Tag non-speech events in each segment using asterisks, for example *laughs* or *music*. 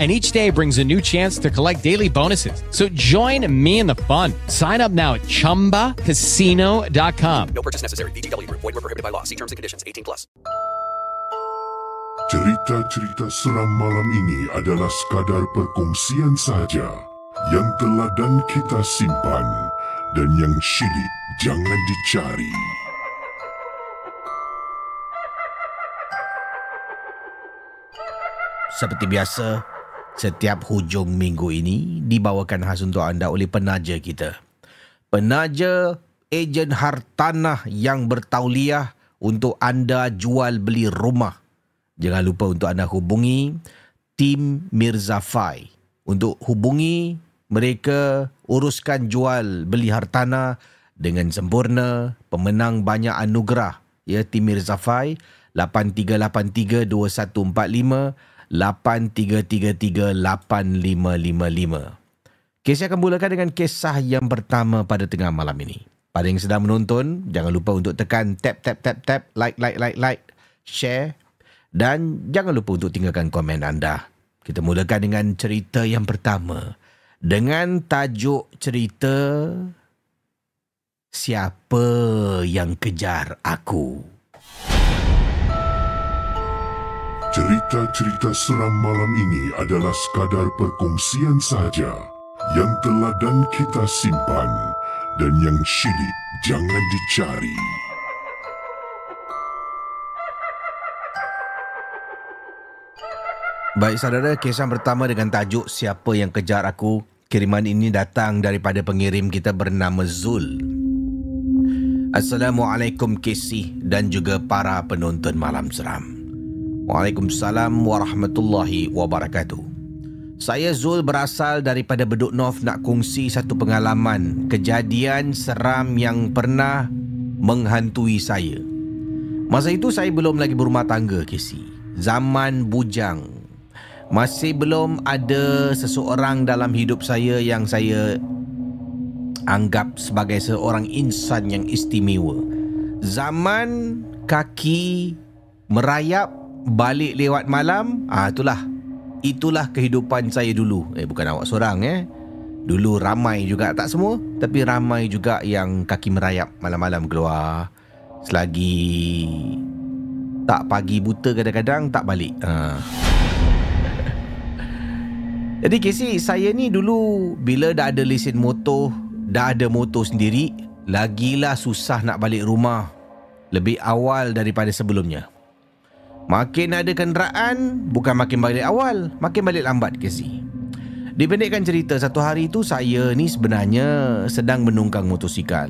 and each day brings a new chance to collect daily bonuses. So join me in the fun. Sign up now at ChumbaCasino.com. No purchase necessary. VGW Group. Void were prohibited by law. See terms and conditions. 18 plus. Cerita-cerita seram malam ini adalah sekadar perkongsian saja yang telah dan kita simpan dan yang syilid jangan dicari. Seperti biasa, setiap hujung minggu ini dibawakan khas untuk anda oleh penaja kita. Penaja ejen hartanah yang bertauliah untuk anda jual beli rumah. Jangan lupa untuk anda hubungi tim Mirza Fai. Untuk hubungi mereka uruskan jual beli hartanah dengan sempurna. Pemenang banyak anugerah. Ya, tim Mirza Fai 83832145 83338555. Kes akan mulakan dengan kisah yang pertama pada tengah malam ini. Pada yang sedang menonton, jangan lupa untuk tekan tap tap tap tap like like like like share dan jangan lupa untuk tinggalkan komen anda. Kita mulakan dengan cerita yang pertama dengan tajuk cerita Siapa yang kejar aku? Cerita-cerita seram malam ini adalah sekadar perkongsian saja yang telah dan kita simpan dan yang syilid jangan dicari. Baik saudara, kisah pertama dengan tajuk Siapa yang kejar aku? Kiriman ini datang daripada pengirim kita bernama Zul. Assalamualaikum Casey dan juga para penonton malam seram. Waalaikumsalam warahmatullahi wabarakatuh. Saya Zul berasal daripada Bedok North nak kongsi satu pengalaman kejadian seram yang pernah menghantui saya. Masa itu saya belum lagi berumah tangga, Casey. Zaman bujang. Masih belum ada seseorang dalam hidup saya yang saya anggap sebagai seorang insan yang istimewa. Zaman kaki merayap balik lewat malam, ah itulah. Itulah kehidupan saya dulu. Eh bukan awak seorang eh. Dulu ramai juga tak semua, tapi ramai juga yang kaki merayap malam-malam keluar. Selagi tak pagi buta kadang-kadang tak balik. Ha. *laughs* Jadi Casey, saya ni dulu bila dah ada lesen motor, dah ada motor sendiri, lagilah susah nak balik rumah. Lebih awal daripada sebelumnya. Makin ada kenderaan, bukan makin balik awal, makin balik lambat ke si. Dipendekkan cerita, satu hari itu saya ni sebenarnya sedang menunggang motosikal.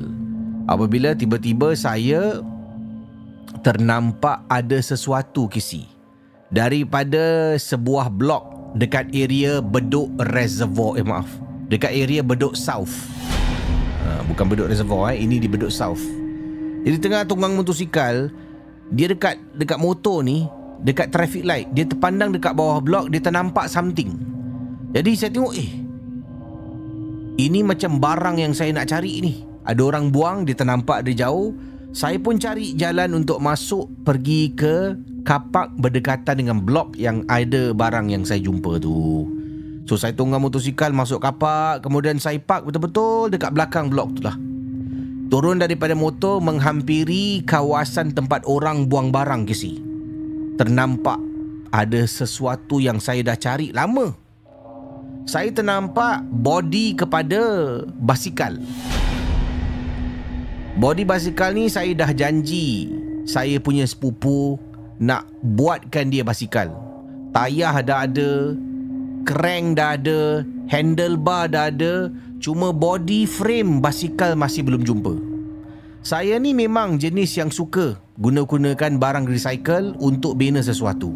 Apabila tiba-tiba saya ternampak ada sesuatu kisi daripada sebuah blok dekat area Bedok Reservoir eh maaf dekat area Bedok South ha, bukan Bedok Reservoir eh ini di Bedok South jadi tengah tunggang motosikal dia dekat dekat motor ni dekat traffic light dia terpandang dekat bawah blok dia ternampak something. Jadi saya tengok eh ini macam barang yang saya nak cari ni. Ada orang buang dia ternampak dari jauh. Saya pun cari jalan untuk masuk pergi ke kapak berdekatan dengan blok yang ada barang yang saya jumpa tu. So saya tunggang motosikal masuk kapak kemudian saya park betul-betul dekat belakang blok tu lah turun daripada motor menghampiri kawasan tempat orang buang barang ke si. Ternampak ada sesuatu yang saya dah cari lama. Saya ternampak body kepada basikal. Body basikal ni saya dah janji saya punya sepupu nak buatkan dia basikal. Tayar dah ada, crank dah ada, handlebar dah ada, cuma body frame basikal masih belum jumpa. Saya ni memang jenis yang suka guna-gunakan barang recycle untuk bina sesuatu.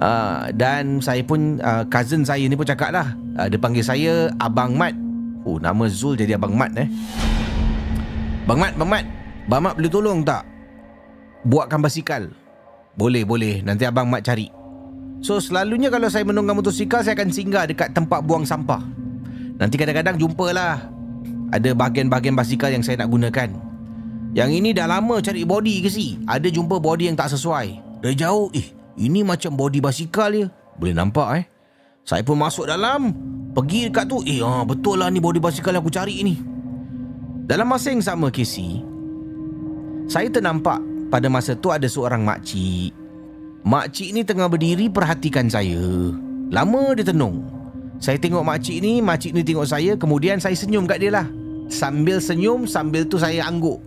Uh, dan saya pun uh, cousin saya ni pun cakap lah. Uh, dia panggil saya Abang Mat. Oh nama Zul jadi Abang Mat eh. Bang Mat Bang Mat. Bang Mat boleh tolong tak buatkan basikal? Boleh boleh. Nanti Abang Mat cari. So selalunya kalau saya menunggang motosikal saya akan singgah dekat tempat buang sampah nanti kadang-kadang jumpalah ada bahagian-bahagian basikal yang saya nak gunakan yang ini dah lama cari body ke si ada jumpa body yang tak sesuai dari jauh eh ini macam body basikal je. Boleh nampak eh. Saya pun masuk dalam. Pergi dekat tu. Eh ah, betul lah ni body basikal yang aku cari ni. Dalam masa yang sama Casey. Saya ternampak pada masa tu ada seorang makcik. Makcik ni tengah berdiri perhatikan saya. Lama dia tenung. Saya tengok makcik ni, makcik ni tengok saya. Kemudian saya senyum kat dia lah. Sambil senyum, sambil tu saya angguk.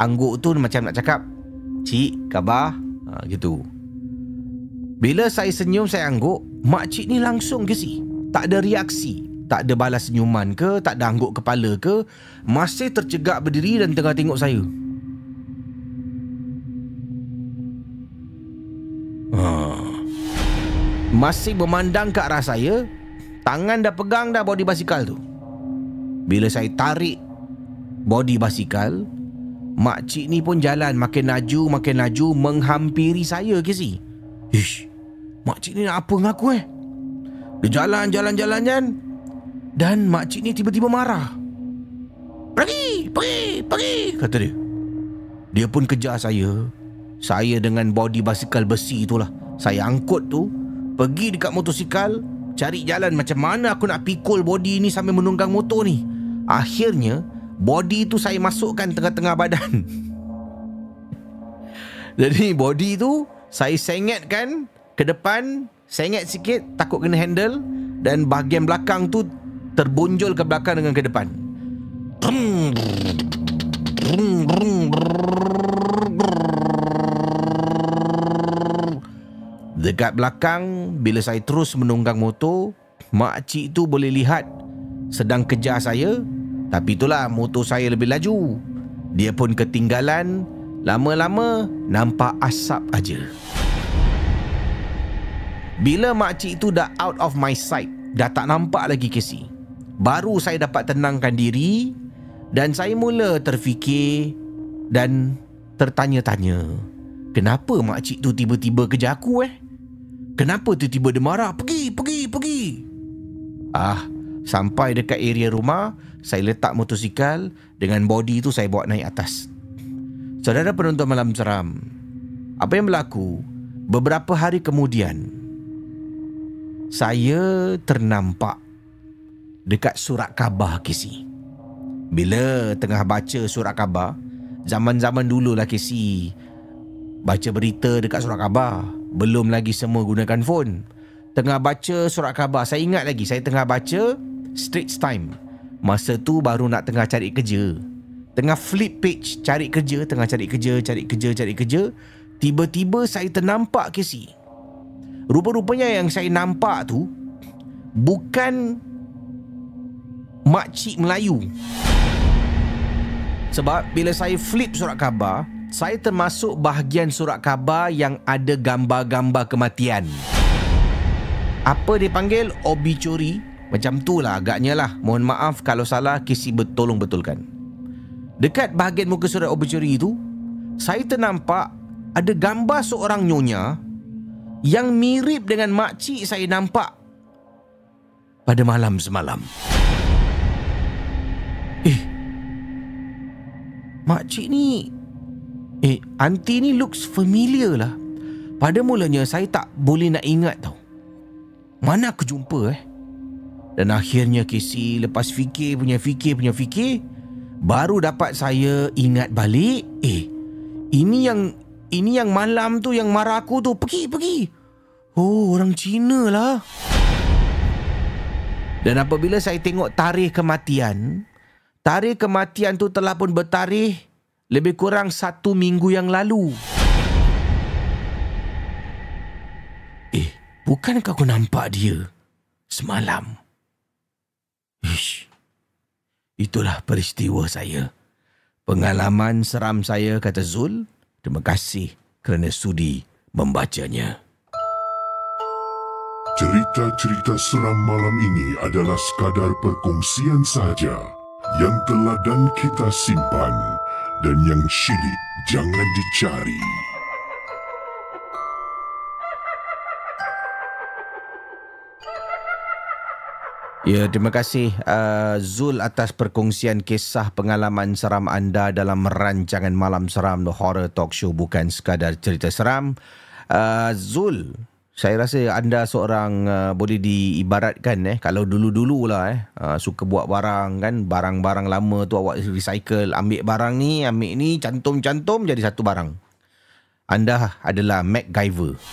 Angguk tu macam nak cakap. Cik, khabar? Ha, gitu. Bila saya senyum saya angguk, makcik ni langsung ke si. Tak ada reaksi. Tak ada balas senyuman ke, tak ada angguk kepala ke. Masih tercegak berdiri dan tengah tengok saya. Ha. Masih memandang ke arah saya, tangan dah pegang dah body basikal tu. Bila saya tarik body basikal, makcik ni pun jalan makin laju, makin laju menghampiri saya ke si. Ish, Makcik ni nak apa dengan aku eh? Dia jalan, jalan, jalan, jalan. Dan makcik ni tiba-tiba marah. Pergi, pergi, pergi, kata dia. Dia pun kejar saya. Saya dengan body basikal besi itulah. Saya angkut tu, pergi dekat motosikal, cari jalan macam mana aku nak pikul body ni sambil menunggang motor ni. Akhirnya, body tu saya masukkan tengah-tengah badan. *laughs* Jadi body tu saya sengetkan ke depan sengit sikit takut kena handle dan bahagian belakang tu terbonjol ke belakang dengan ke depan. Dekat belakang bila saya terus menunggang motor, mak cik tu boleh lihat sedang kejar saya, tapi itulah motor saya lebih laju. Dia pun ketinggalan, lama-lama nampak asap aja. Bila makcik itu dah out of my sight, dah tak nampak lagi Casey. Baru saya dapat tenangkan diri dan saya mula terfikir dan tertanya-tanya. Kenapa makcik tu tiba-tiba kejar aku eh? Kenapa tiba-tiba dia marah? Pergi, pergi, pergi. Ah, sampai dekat area rumah, saya letak motosikal dengan body itu saya bawa naik atas. Saudara penonton malam seram, apa yang berlaku? Beberapa hari kemudian, saya ternampak dekat surat khabar Kisi. Bila tengah baca surat khabar, zaman-zaman dulu lah Kisi baca berita dekat surat khabar. Belum lagi semua gunakan phone. Tengah baca surat khabar, saya ingat lagi saya tengah baca Straits Time. Masa tu baru nak tengah cari kerja. Tengah flip page cari kerja, tengah cari kerja, cari kerja, cari kerja. Tiba-tiba saya ternampak Kisi. Rupa-rupanya yang saya nampak tu Bukan Makcik Melayu Sebab bila saya flip surat khabar Saya termasuk bahagian surat khabar yang ada gambar-gambar kematian Apa dia panggil? Obituary Macam tu lah agaknya lah Mohon maaf kalau salah kisi bertolong betulkan Dekat bahagian muka surat obituary itu Saya ternampak ada gambar seorang nyonya yang mirip dengan makcik saya nampak pada malam semalam. Eh, makcik ni... Eh, aunty ni looks familiar lah. Pada mulanya saya tak boleh nak ingat tau. Mana aku jumpa eh? Dan akhirnya Casey lepas fikir punya fikir punya fikir, baru dapat saya ingat balik, eh, ini yang ini yang malam tu yang marah aku tu. Pergi, pergi. Oh, orang Cina lah. Dan apabila saya tengok tarikh kematian, tarikh kematian tu telah pun bertarikh lebih kurang satu minggu yang lalu. Bukankah kau nampak dia semalam? Ish. Itulah peristiwa saya. Pengalaman seram saya, kata Zul. Terima kasih kerana sudi membacanya. Cerita-cerita seram malam ini adalah sekadar perkongsian sahaja yang telah dan kita simpan dan yang syilid jangan dicari. Ya, terima kasih uh, Zul atas perkongsian kisah pengalaman seram anda dalam rancangan Malam Seram The Horror Talk Show bukan sekadar cerita seram. Uh, Zul, saya rasa anda seorang uh, boleh diibaratkan eh kalau dulu-dulu lah eh uh, suka buat barang kan? Barang-barang lama tu awak recycle ambil barang ni ambil ni cantum-cantum jadi satu barang. Anda adalah MacGyver. *laughs*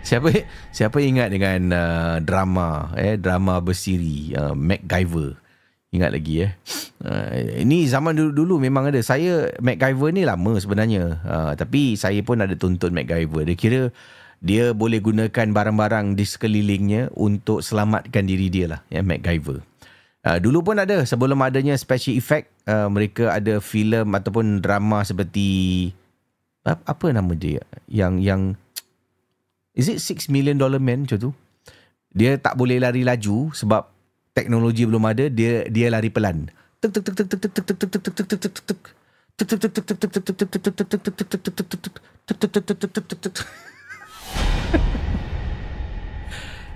Siapa siapa ingat dengan uh, drama eh drama bersiri uh, MacGyver Ingat lagi eh. Uh, ini zaman dulu-dulu memang ada. Saya MacGyver ni lama sebenarnya. Uh, tapi saya pun ada tuntut MacGyver. Dia kira dia boleh gunakan barang-barang di sekelilingnya untuk selamatkan diri dia lah. Ya, MacGyver. Uh, dulu pun ada. Sebelum adanya special effect. Uh, mereka ada filem ataupun drama seperti... Apa, nama dia? Yang... yang Is it 6 million dollar man macam tu? Dia tak boleh lari laju sebab teknologi belum ada dia dia lari pelan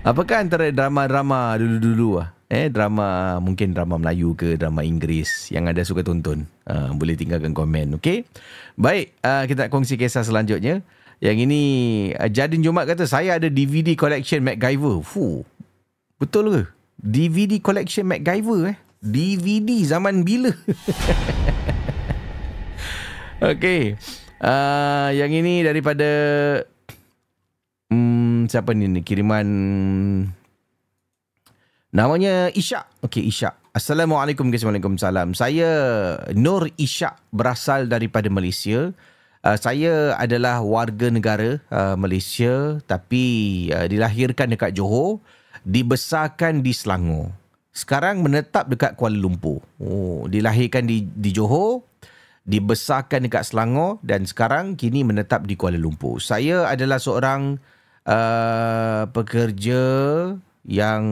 Apakah antara drama-drama dulu-dulu ah? Eh drama mungkin drama Melayu ke drama Inggeris yang ada suka tonton. Uh, boleh tinggalkan komen, okey? Baik, uh, kita nak kongsi kisah selanjutnya. Yang ini uh, Jadin Jumat kata saya ada DVD collection MacGyver. Fuh. Betul ke? DVD collection MacGyver eh. DVD zaman bila? *laughs* okay. Uh, yang ini daripada... Hmm, siapa ni ni? Kiriman... Namanya Isyak. Okay, Isyak. Assalamualaikum Waalaikumsalam. Saya Nur Isyak berasal daripada Malaysia. Uh, saya adalah warga negara uh, Malaysia tapi uh, dilahirkan dekat Johor dibesarkan di Selangor. Sekarang menetap dekat Kuala Lumpur. Oh, dilahirkan di di Johor, dibesarkan dekat Selangor dan sekarang kini menetap di Kuala Lumpur. Saya adalah seorang uh, pekerja yang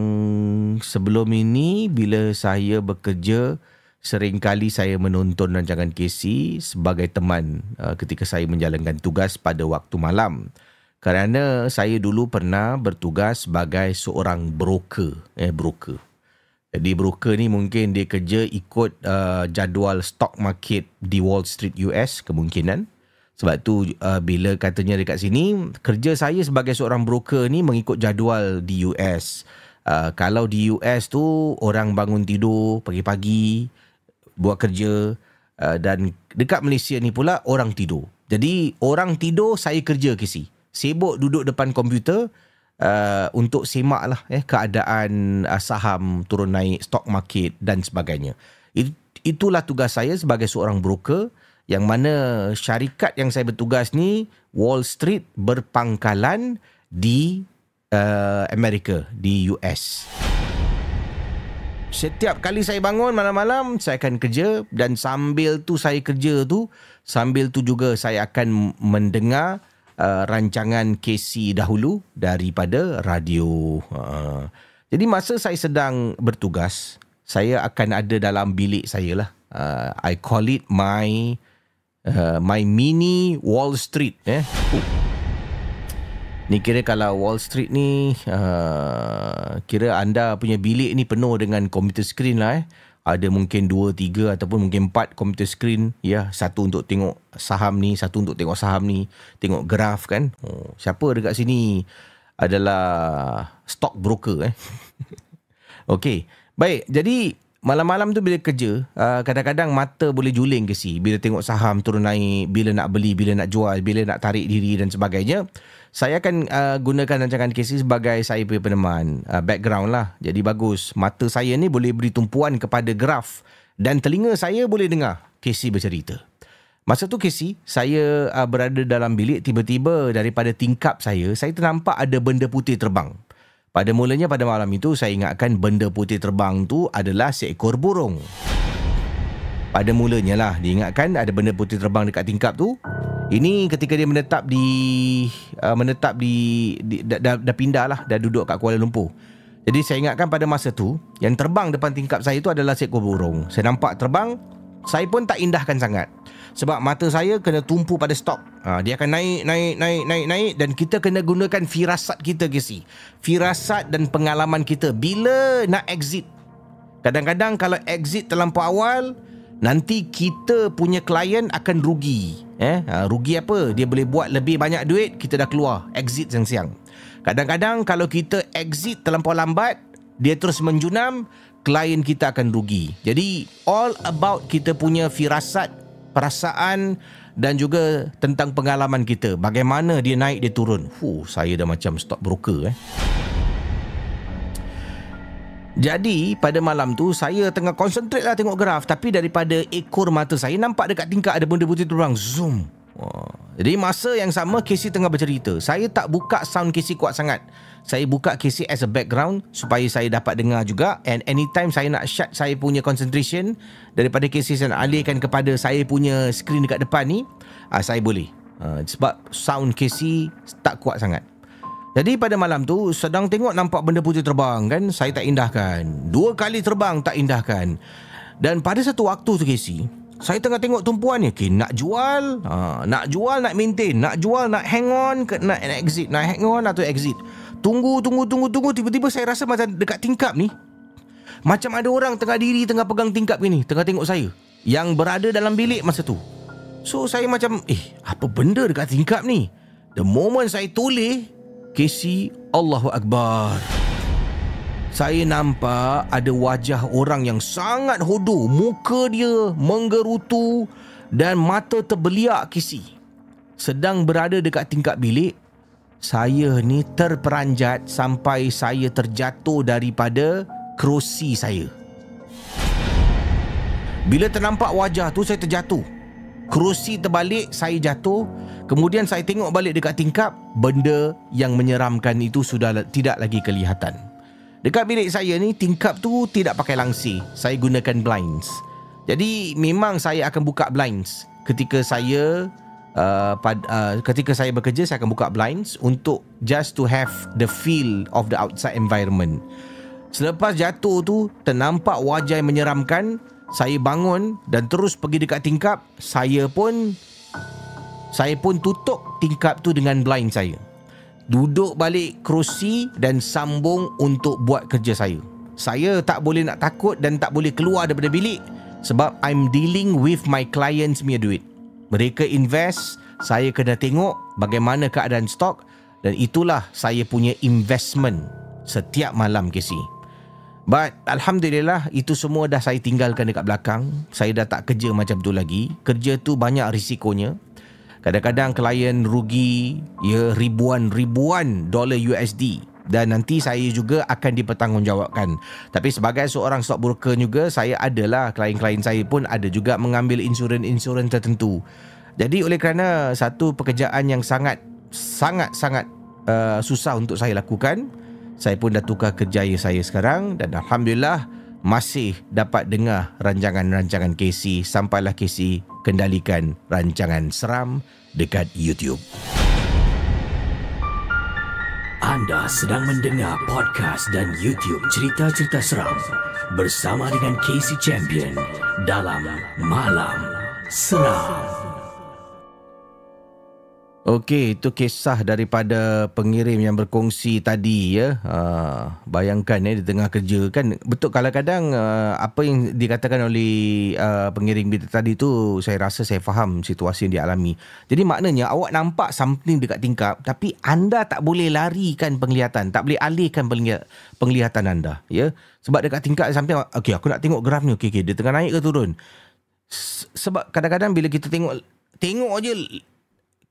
sebelum ini bila saya bekerja seringkali saya menonton rancangan KC sebagai teman uh, ketika saya menjalankan tugas pada waktu malam kerana saya dulu pernah bertugas sebagai seorang broker eh broker. Jadi broker ni mungkin dia kerja ikut uh, jadual stock market di Wall Street US kemungkinan. Sebab tu uh, bila katanya dekat sini kerja saya sebagai seorang broker ni mengikut jadual di US uh, kalau di US tu orang bangun tidur pagi-pagi buat kerja uh, dan dekat Malaysia ni pula orang tidur. Jadi orang tidur saya kerja ke si sibuk duduk depan komputer uh, untuk semak lah eh, keadaan uh, saham turun naik, stock market dan sebagainya. It, itulah tugas saya sebagai seorang broker yang mana syarikat yang saya bertugas ni Wall Street berpangkalan di uh, Amerika, di US. Setiap kali saya bangun malam-malam saya akan kerja dan sambil tu saya kerja tu sambil tu juga saya akan mendengar uh, rancangan KC dahulu daripada radio. Uh, jadi masa saya sedang bertugas, saya akan ada dalam bilik saya lah. Uh, I call it my uh, my mini Wall Street. Eh. Ni kira kalau Wall Street ni, uh, kira anda punya bilik ni penuh dengan komputer screen lah eh ada mungkin dua, tiga ataupun mungkin empat komputer screen ya. Satu untuk tengok saham ni satu untuk tengok saham ni. Tengok graf kan. Oh, siapa dekat sini adalah stock broker eh? *laughs* Okey. Baik jadi malam-malam tu bila kerja uh, kadang-kadang mata boleh juling ke si? Bila tengok saham turun naik bila nak beli bila nak jual bila nak tarik diri dan sebagainya saya akan uh, gunakan rancangan KC sebagai saya punya peneman uh, background lah jadi bagus mata saya ni boleh beri tumpuan kepada graf dan telinga saya boleh dengar KC bercerita Masa tu Casey, saya uh, berada dalam bilik tiba-tiba daripada tingkap saya, saya ternampak ada benda putih terbang. Pada mulanya pada malam itu saya ingatkan benda putih terbang tu adalah seekor burung. Pada mulanya lah diingatkan ada benda putih terbang dekat tingkap tu. Ini ketika dia menetap di uh, menetap di, di dah, dah, dah pindah lah dah duduk kat Kuala Lumpur. Jadi saya ingatkan pada masa tu yang terbang depan tingkap saya tu adalah seekor burung. Saya nampak terbang, saya pun tak indahkan sangat. Sebab mata saya kena tumpu pada stok. Ha, dia akan naik, naik, naik, naik, naik dan kita kena gunakan firasat kita Casey. Firasat dan pengalaman kita bila nak exit. Kadang-kadang kalau exit terlampau awal, nanti kita punya klien akan rugi. Eh, ha, rugi apa? Dia boleh buat lebih banyak duit, kita dah keluar exit siang-siang. Kadang-kadang kalau kita exit terlampau lambat, dia terus menjunam, klien kita akan rugi. Jadi all about kita punya firasat perasaan dan juga tentang pengalaman kita. Bagaimana dia naik, dia turun. Fuh, saya dah macam stock broker eh. Jadi pada malam tu saya tengah concentrate lah tengok graf tapi daripada ekor mata saya nampak dekat tingkap ada benda putih terbang zoom. Wah. Jadi masa yang sama Casey tengah bercerita. Saya tak buka sound Casey kuat sangat. Saya buka Casey as a background supaya saya dapat dengar juga and anytime saya nak shut saya punya concentration daripada Casey saya nak alihkan kepada saya punya screen dekat depan ni, uh, saya boleh. Uh, sebab sound Casey tak kuat sangat. Jadi pada malam tu sedang tengok nampak benda putih terbang kan saya tak indahkan. Dua kali terbang tak indahkan. Dan pada satu waktu tu Casey, saya tengah tengok tumpuan ni. Okay, nak jual, ha, nak jual nak maintain, nak jual nak hang on ke nak, exit, nak hang on atau exit. Tunggu tunggu tunggu tunggu tiba-tiba saya rasa macam dekat tingkap ni macam ada orang tengah diri tengah pegang tingkap ni, tengah tengok saya yang berada dalam bilik masa tu. So saya macam eh apa benda dekat tingkap ni? The moment saya toleh Casey Allahu Akbar. Saya nampak ada wajah orang yang sangat hodoh Muka dia menggerutu Dan mata terbeliak Casey Sedang berada dekat tingkap bilik Saya ni terperanjat Sampai saya terjatuh daripada kerusi saya. Bila ternampak wajah tu saya terjatuh. Kerusi terbalik Saya jatuh Kemudian saya tengok balik dekat tingkap, benda yang menyeramkan itu sudah tidak lagi kelihatan. Dekat bilik saya ni, tingkap tu tidak pakai langsir. Saya gunakan blinds. Jadi memang saya akan buka blinds ketika saya uh, pad, uh, ketika saya bekerja saya akan buka blinds untuk just to have the feel of the outside environment. Selepas jatuh tu ternampak wajah yang menyeramkan, saya bangun dan terus pergi dekat tingkap. Saya pun saya pun tutup tingkap tu dengan blind saya. Duduk balik kerusi dan sambung untuk buat kerja saya. Saya tak boleh nak takut dan tak boleh keluar daripada bilik sebab I'm dealing with my clients punya duit. Mereka invest, saya kena tengok bagaimana keadaan stok dan itulah saya punya investment setiap malam Casey. But Alhamdulillah itu semua dah saya tinggalkan dekat belakang. Saya dah tak kerja macam tu lagi. Kerja tu banyak risikonya. Kadang-kadang klien rugi ya ribuan-ribuan dolar USD dan nanti saya juga akan dipertanggungjawabkan. Tapi sebagai seorang stockbroker juga saya adalah klien-klien saya pun ada juga mengambil insurans-insurans tertentu. Jadi oleh kerana satu pekerjaan yang sangat sangat sangat uh, susah untuk saya lakukan, saya pun dah tukar kerjaya saya sekarang dan alhamdulillah masih dapat dengar rancangan-rancangan Casey sampailah Casey kendalikan rancangan seram dekat YouTube. Anda sedang mendengar podcast dan YouTube cerita-cerita seram bersama dengan Casey Champion dalam Malam Seram. Okey, itu kisah daripada pengirim yang berkongsi tadi ya. Uh, bayangkan ya di tengah kerja kan betul kadang-kadang uh, apa yang dikatakan oleh uh, pengirim tadi tu saya rasa saya faham situasi yang dialami. Jadi maknanya awak nampak something dekat tingkap tapi anda tak boleh larikan penglihatan, tak boleh alihkan penglihatan anda ya. Sebab dekat tingkap sampai okey aku nak tengok graf ni okey okey dia tengah naik ke turun. Sebab kadang-kadang bila kita tengok tengok aje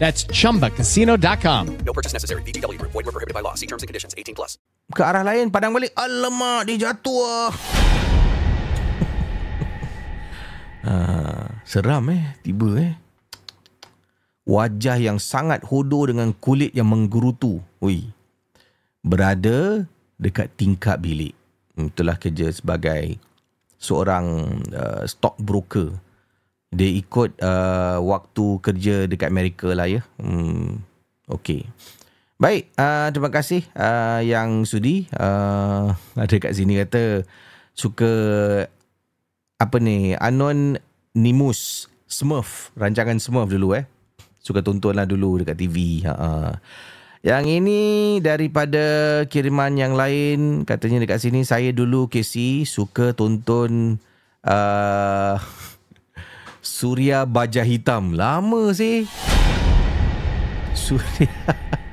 That's chumbacasino.com. No purchase necessary. VGW Group. Void were prohibited by law. See terms and conditions. 18 plus. Ke arah lain Padang balik Alamak dia jatuh ah. *laughs* ah, Seram eh Tiba eh Wajah yang sangat hodoh Dengan kulit yang menggerutu Ui Berada Dekat tingkap bilik Hmm, Itulah kerja sebagai Seorang uh, stockbroker Dia ikut uh, Waktu kerja dekat Amerika lah ya hmm, Okay Baik, uh, terima kasih uh, yang sudi. Uh, ada kat sini kata suka apa ni Anonymous Smurf, rancangan Smurf dulu eh. Suka tontonlah dulu dekat TV. Ha. Uh. Yang ini daripada kiriman yang lain katanya dekat sini saya dulu Casey suka tonton uh, Surya Baja Hitam. Lama sih. Surya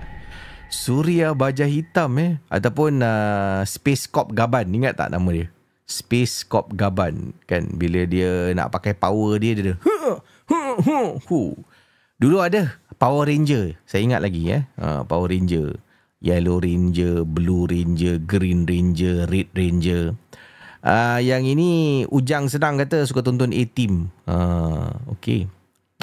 *laughs* Surya Baja Hitam eh. Ataupun uh, Space Cop Gaban. Ingat tak nama dia? Space Cop Gaban. Kan bila dia nak pakai power dia dia ada dulu ada Power Ranger. Saya ingat lagi eh. Uh, Power Ranger. Yellow Ranger Blue Ranger Green Ranger Red Ranger uh, yang ini Ujang Sedang kata suka tonton A-Team uh, okay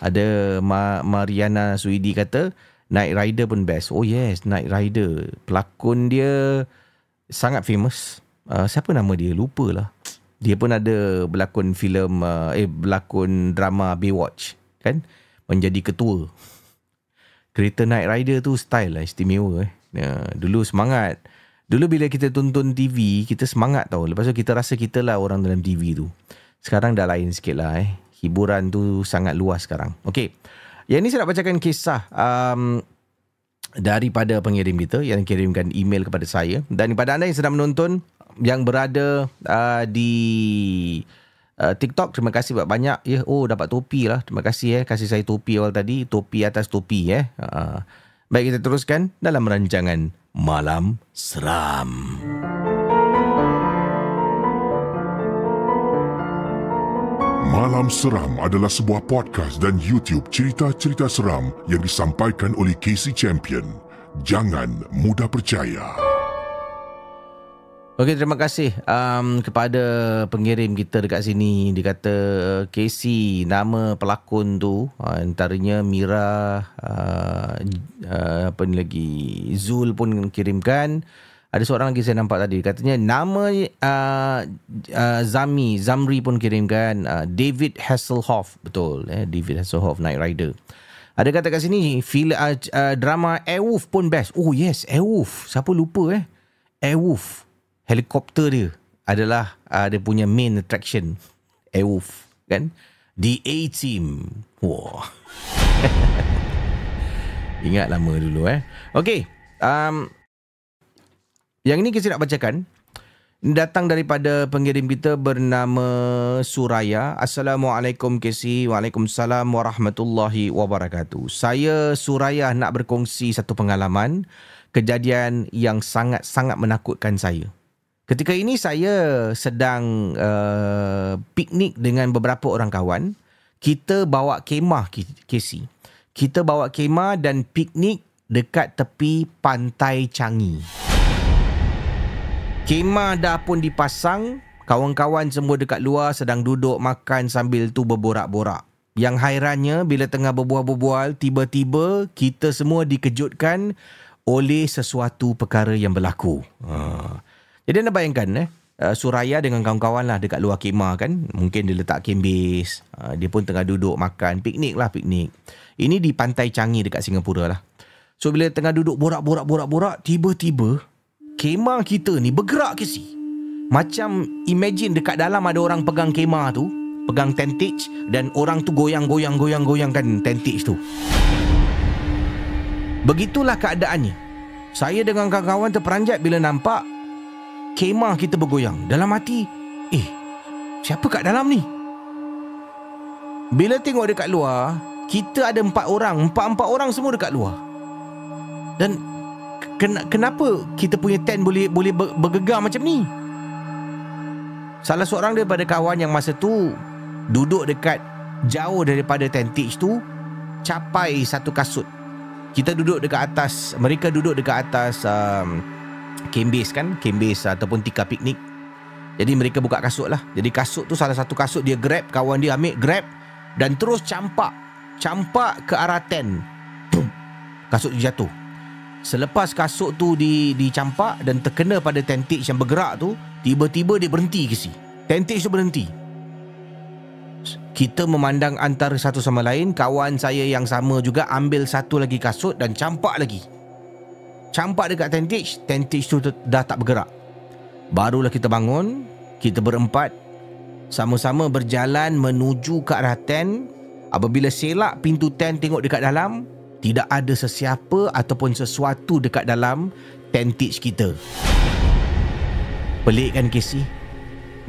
ada Ma- Mariana Suidi kata Night Rider pun best. Oh yes, Night Rider. Pelakon dia sangat famous. Uh, siapa nama dia? Lupa lah. Dia pun ada berlakon filem uh, eh berlakon drama Baywatch kan? Menjadi ketua. Kereta Night Rider tu style lah istimewa eh. Ya, dulu semangat. Dulu bila kita tonton TV, kita semangat tau. Lepas tu kita rasa kita lah orang dalam TV tu. Sekarang dah lain sikit lah eh. Hiburan tu sangat luas sekarang. Okay. Yang ni saya nak bacakan kisah um, daripada pengirim kita yang kirimkan email kepada saya dan kepada anda yang sedang menonton yang berada uh, di uh, TikTok terima kasih banyak ya oh dapat topi lah terima kasih eh kasih saya topi awal tadi topi atas topi eh uh, baik kita teruskan dalam rancangan malam seram Malam Seram adalah sebuah podcast dan YouTube cerita-cerita seram yang disampaikan oleh Casey Champion. Jangan mudah percaya. Okey, terima kasih um, kepada pengirim kita dekat sini. Dia kata Casey, nama pelakon tu uh, antaranya Mira uh, uh, apa ni lagi Zul pun kirimkan. Ada seorang lagi saya nampak tadi katanya nama uh, uh, Zami Zamri pun kirimkan uh, David Hasselhoff betul eh David Hasselhoff Night Rider. Ada kata kat sini feel uh, uh, drama Airwolf pun best. Oh yes, Airwolf. Siapa lupa eh? Airwolf. Helikopter dia adalah uh, dia punya main attraction. Airwolf kan? The A-Team. Wah. *laughs* Ingat lama dulu eh. Okay. Um, yang ini kita nak bacakan datang daripada pengirim kita bernama Suraya. Assalamualaikum KC. Waalaikumsalam warahmatullahi wabarakatuh. Saya Suraya nak berkongsi satu pengalaman kejadian yang sangat-sangat menakutkan saya. Ketika ini saya sedang uh, piknik dengan beberapa orang kawan. Kita bawa kemah KC. Kita bawa kemah dan piknik dekat tepi pantai Changi. Kemah dah pun dipasang, kawan-kawan semua dekat luar sedang duduk makan sambil tu berborak-borak. Yang hairannya bila tengah berbual-bual, tiba-tiba kita semua dikejutkan oleh sesuatu perkara yang berlaku. Ha. Jadi anda bayangkan eh, uh, Suraya dengan kawan-kawan lah dekat luar kemah kan. Mungkin dia letak kembis. Uh, dia pun tengah duduk makan. Piknik lah piknik. Ini di pantai Changi dekat Singapura lah. So bila tengah duduk borak-borak-borak-borak, tiba-tiba kemah kita ni bergerak ke si? Macam imagine dekat dalam ada orang pegang kemah tu, pegang tentage dan orang tu goyang-goyang-goyang-goyangkan tentage tu. Begitulah keadaannya. Saya dengan kawan-kawan terperanjat bila nampak kemah kita bergoyang. Dalam hati, eh, siapa kat dalam ni? Bila tengok dekat luar, kita ada empat orang. Empat-empat orang semua dekat luar. Dan ken- kenapa kita punya tent boleh boleh ber- bergegar macam ni? Salah seorang daripada kawan yang masa tu duduk dekat jauh daripada tentage tu capai satu kasut. Kita duduk dekat atas, mereka duduk dekat atas um, camp base kan, camp base ataupun tikar piknik. Jadi mereka buka kasut lah. Jadi kasut tu salah satu kasut dia grab, kawan dia ambil grab dan terus campak. Campak ke arah. Boom. Kasut dia jatuh. Selepas kasut tu di dicampak dan terkena pada tentage yang bergerak tu, tiba-tiba dia berhenti ke si. Tentage tu berhenti. Kita memandang antara satu sama lain, kawan saya yang sama juga ambil satu lagi kasut dan campak lagi. Campak dekat tentage, tentage tu dah tak bergerak. Barulah kita bangun, kita berempat sama-sama berjalan menuju ke arah tent. Apabila selak pintu tent tengok dekat dalam, tidak ada sesiapa ataupun sesuatu dekat dalam tentage kita. Pelik kan Casey?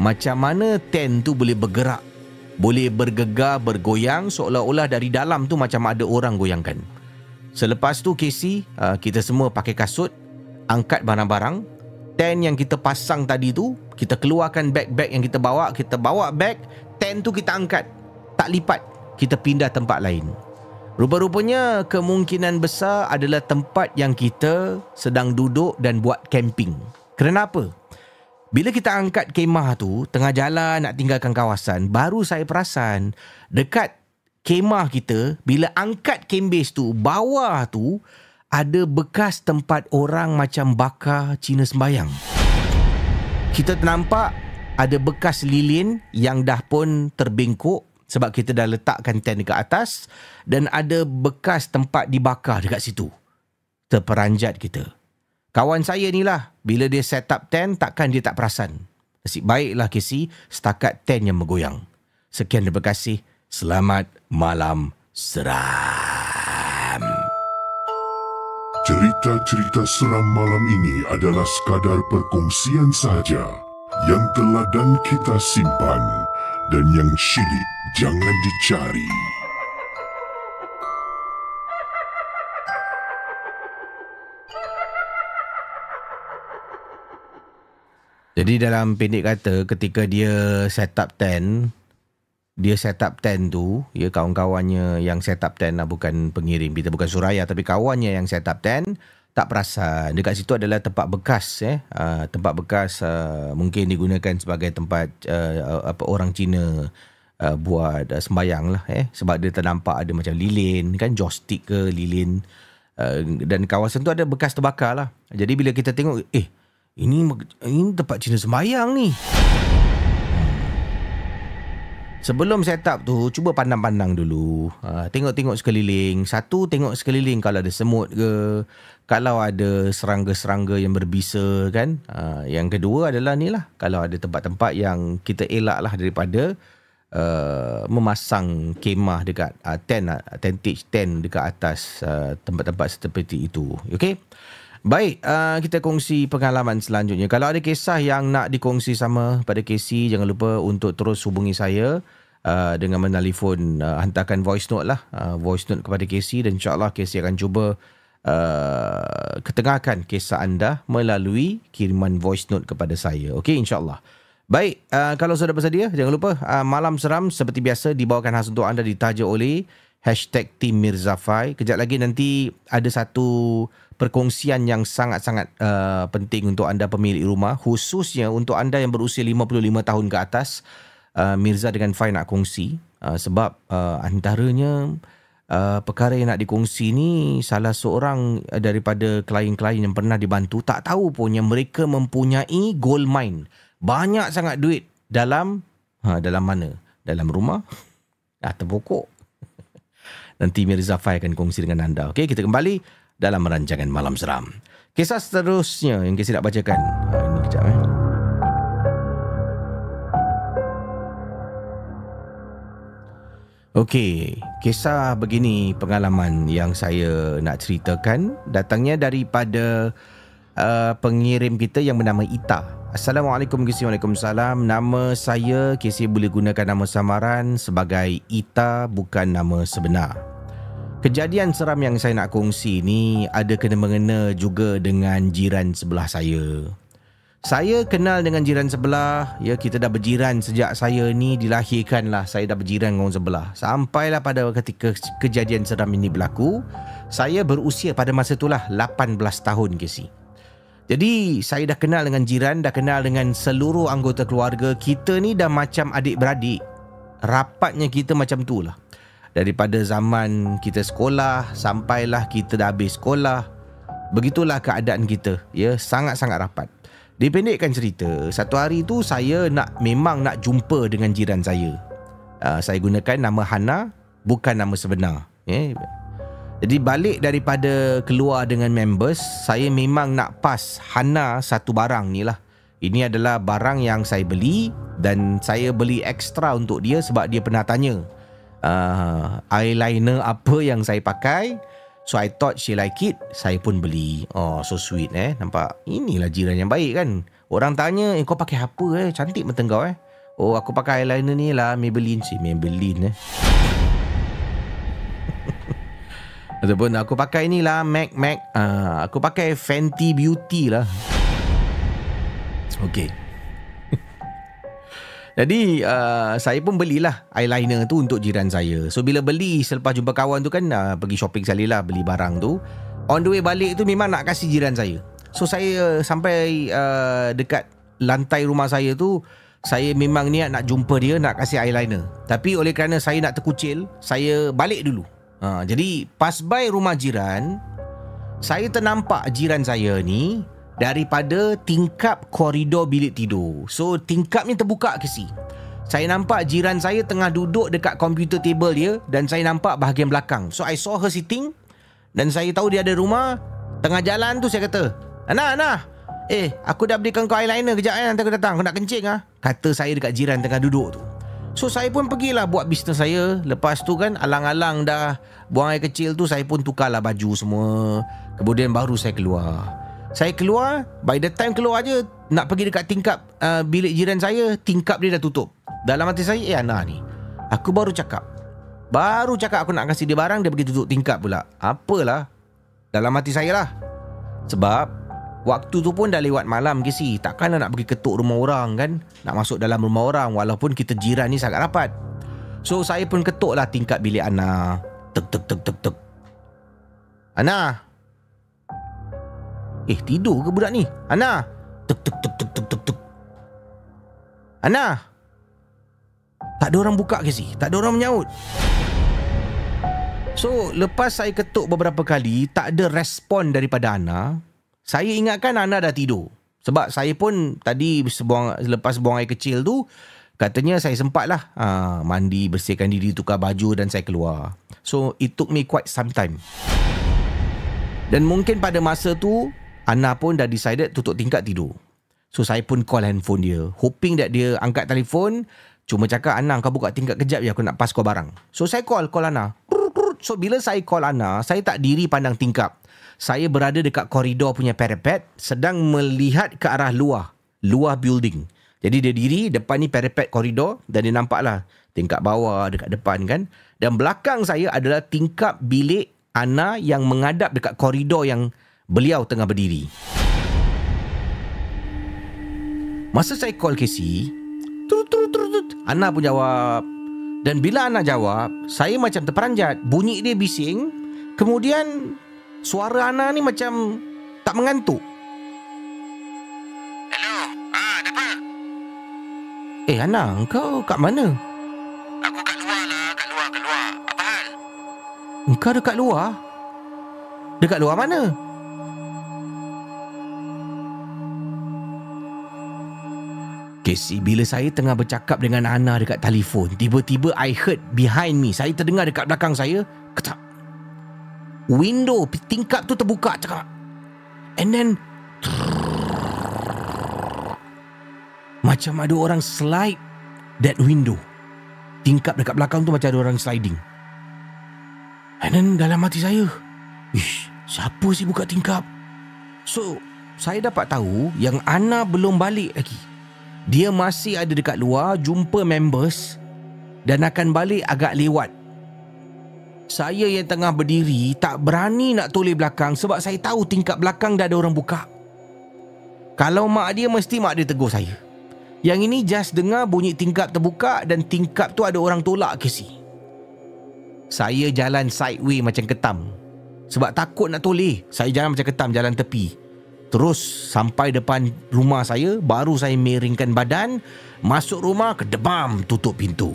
Macam mana tent tu boleh bergerak? Boleh bergegar, bergoyang seolah-olah dari dalam tu macam ada orang goyangkan. Selepas tu Casey, uh, kita semua pakai kasut, angkat barang-barang. Tent yang kita pasang tadi tu, kita keluarkan bag-bag yang kita bawa, kita bawa bag, tent tu kita angkat. Tak lipat, kita pindah tempat lain. Rupa-rupanya kemungkinan besar adalah tempat yang kita sedang duduk dan buat camping. Kenapa? Bila kita angkat kemah tu, tengah jalan nak tinggalkan kawasan, baru saya perasan dekat kemah kita, bila angkat base tu, bawah tu ada bekas tempat orang macam bakar Cina sembayang. Kita nampak ada bekas lilin yang dah pun terbengkok sebab kita dah letakkan tent dekat atas dan ada bekas tempat dibakar dekat situ. Terperanjat kita. Kawan saya ni lah, bila dia set up tent, takkan dia tak perasan. Nasib baiklah Casey, setakat tent yang bergoyang. Sekian terima kasih. Selamat malam seram. Cerita-cerita seram malam ini adalah sekadar perkongsian sahaja yang telah dan kita simpan dan yang syilid jangan dicari. Jadi dalam pendek kata ketika dia set up tent dia set up tent tu ya kawan-kawannya yang set up tent lah bukan pengirim kita bukan suraya tapi kawannya yang set up tent tak perasan. Dekat situ adalah tempat bekas eh uh, tempat bekas uh, mungkin digunakan sebagai tempat uh, apa orang Cina uh, buat uh, sembayang lah eh sebab dia ternampak ada macam lilin kan joystick ke lilin. Uh, dan kawasan tu ada bekas terbakar lah. Jadi bila kita tengok eh ini ini tempat Cina sembayang ni. Sebelum set up tu, cuba pandang-pandang dulu. Ha, tengok-tengok sekeliling. Satu, tengok sekeliling kalau ada semut ke. Kalau ada serangga-serangga yang berbisa kan. Ha, yang kedua adalah ni lah. Kalau ada tempat-tempat yang kita elak lah daripada uh, memasang kemah dekat uh, tent, uh, tentage tent dekat atas uh, tempat-tempat seperti itu. Okay? Baik, uh, kita kongsi pengalaman selanjutnya. Kalau ada kisah yang nak dikongsi sama pada Casey, jangan lupa untuk terus hubungi saya uh, dengan menelpon, uh, hantarkan voice note lah. Uh, voice note kepada Casey dan insyaAllah Casey akan cuba uh, ketengahkan kisah anda melalui kiriman voice note kepada saya. Okey, insyaAllah. Baik, uh, kalau sudah bersedia, jangan lupa uh, Malam Seram seperti biasa dibawakan khas untuk anda ditaja oleh hashtag Tim Mirzafai. Kejap lagi nanti ada satu perkongsian yang sangat-sangat uh, penting untuk anda pemilik rumah. Khususnya untuk anda yang berusia 55 tahun ke atas uh, Mirza dengan Fai nak kongsi. Uh, sebab uh, antaranya uh, perkara yang nak dikongsi ni salah seorang daripada klien-klien yang pernah dibantu. Tak tahu pun yang mereka mempunyai gold mine. Banyak sangat duit dalam ha, dalam mana? Dalam rumah? Atau pokok nanti Mirza Fai akan kongsi dengan anda okey kita kembali dalam rancangan Malam Seram. Kisah seterusnya yang kita nak bacakan. Ha, ini kejap eh. Okey, kisah begini pengalaman yang saya nak ceritakan datangnya daripada uh, pengirim kita yang bernama Ita. Assalamualaikum KC Waalaikumsalam. Nama saya KC boleh gunakan nama samaran sebagai Ita bukan nama sebenar. Kejadian seram yang saya nak kongsi ni ada kena mengena juga dengan jiran sebelah saya. Saya kenal dengan jiran sebelah Ya kita dah berjiran sejak saya ni dilahirkan lah Saya dah berjiran dengan orang sebelah Sampailah pada ketika kejadian seram ini berlaku Saya berusia pada masa itulah 18 tahun Casey Jadi saya dah kenal dengan jiran Dah kenal dengan seluruh anggota keluarga Kita ni dah macam adik-beradik Rapatnya kita macam tu lah Daripada zaman kita sekolah Sampailah kita dah habis sekolah Begitulah keadaan kita Ya sangat-sangat rapat Dipendekkan cerita, satu hari tu saya nak memang nak jumpa dengan jiran saya. Uh, saya gunakan nama Hana, bukan nama sebenar. Yeah. Jadi balik daripada keluar dengan members, saya memang nak pas Hana satu barang ni lah. Ini adalah barang yang saya beli dan saya beli ekstra untuk dia sebab dia pernah tanya uh, eyeliner apa yang saya pakai. So I thought she like it Saya pun beli. Oh so sweet eh. Nampak? Inilah jiran yang baik kan? Orang tanya Eh kau pakai apa eh? Cantik mata kau eh? Oh aku pakai eyeliner ni lah Maybelline. Si Maybelline eh Ataupun aku pakai ni lah Mac Mac uh, Aku pakai Fenty Beauty lah Okay *laughs* jadi uh, saya pun belilah eyeliner tu untuk jiran saya. So bila beli selepas jumpa kawan tu kan uh, pergi shopping sekali lah beli barang tu. On the way balik tu memang nak kasih jiran saya. So saya uh, sampai uh, dekat lantai rumah saya tu saya memang niat nak jumpa dia nak kasih eyeliner. Tapi oleh kerana saya nak terkucil, saya balik dulu. Uh, jadi pas by rumah jiran, saya ternampak jiran saya ni daripada tingkap koridor bilik tidur. So tingkap ni terbuka ke si. Saya nampak jiran saya tengah duduk dekat komputer table dia dan saya nampak bahagian belakang. So I saw her sitting dan saya tahu dia ada rumah. Tengah jalan tu saya kata, "Ana, Ana, eh aku dah belikan kau eyeliner kejap eh nanti aku datang. Aku nak kencing ah." Kata saya dekat jiran tengah duduk tu. So saya pun pergilah buat bisnes saya. Lepas tu kan alang-alang dah buang air kecil tu saya pun tukarlah baju semua. Kemudian baru saya keluar. Saya keluar By the time keluar je Nak pergi dekat tingkap uh, Bilik jiran saya Tingkap dia dah tutup Dalam hati saya Eh Ana ni Aku baru cakap Baru cakap aku nak kasih dia barang Dia pergi tutup tingkap pula Apalah Dalam hati saya lah Sebab Waktu tu pun dah lewat malam ke si? Takkan nak pergi ketuk rumah orang kan? Nak masuk dalam rumah orang Walaupun kita jiran ni sangat rapat. So saya pun ketuk lah tingkap bilik Ana. Tek tek tek tek tek Ana! Eh tidur ke budak ni? Ana! Tuk tuk tuk tuk tuk tuk tuk. Ana! Tak ada orang buka ke si? Tak ada orang menyaut. So lepas saya ketuk beberapa kali Tak ada respon daripada Ana Saya ingatkan Ana dah tidur Sebab saya pun Tadi sebuang, Lepas buang air kecil tu Katanya saya sempat lah ha, Mandi bersihkan diri Tukar baju dan saya keluar So it took me quite some time Dan mungkin pada masa tu Ana pun dah decided tutup tingkat tidur. So saya pun call handphone dia. Hoping that dia angkat telefon. Cuma cakap Ana kau buka tingkat kejap ya aku nak pas kau barang. So saya call, call Ana. So bila saya call Ana, saya tak diri pandang tingkap. Saya berada dekat koridor punya parapet sedang melihat ke arah luar. Luar building. Jadi dia diri depan ni parapet koridor dan dia nampak lah tingkap bawah dekat depan kan. Dan belakang saya adalah tingkap bilik Ana yang mengadap dekat koridor yang beliau tengah berdiri. Masa saya call Casey, turut, turut, turut, turut, Ana pun jawab. Dan bila Ana jawab, saya macam terperanjat. Bunyi dia bising. Kemudian, suara Ana ni macam tak mengantuk. Hello, ah, ada apa? Eh, Ana, engkau kat mana? Aku kat luar lah, kat luar, kat luar. Apa hal? Engkau dekat luar? Dekat luar mana? Casey, bila saya tengah bercakap dengan Ana dekat telefon, tiba-tiba I heard behind me. Saya terdengar dekat belakang saya, ketak. Window tingkap tu terbuka, cakap. And then, macam ada orang slide that window. tingkap dekat belakang tu macam ada orang sliding. And then dalam hati saya, Ish, siapa sih buka tingkap? So, saya dapat tahu yang Ana belum balik lagi. Dia masih ada dekat luar jumpa members dan akan balik agak lewat. Saya yang tengah berdiri tak berani nak toleh belakang sebab saya tahu tingkap belakang dah ada orang buka. Kalau mak dia mesti mak dia tegur saya. Yang ini just dengar bunyi tingkap terbuka dan tingkap tu ada orang tolak ke si. Saya jalan sideway macam ketam. Sebab takut nak toleh. Saya jalan macam ketam jalan tepi. Terus sampai depan rumah saya, baru saya miringkan badan, masuk rumah, kedebam, tutup pintu.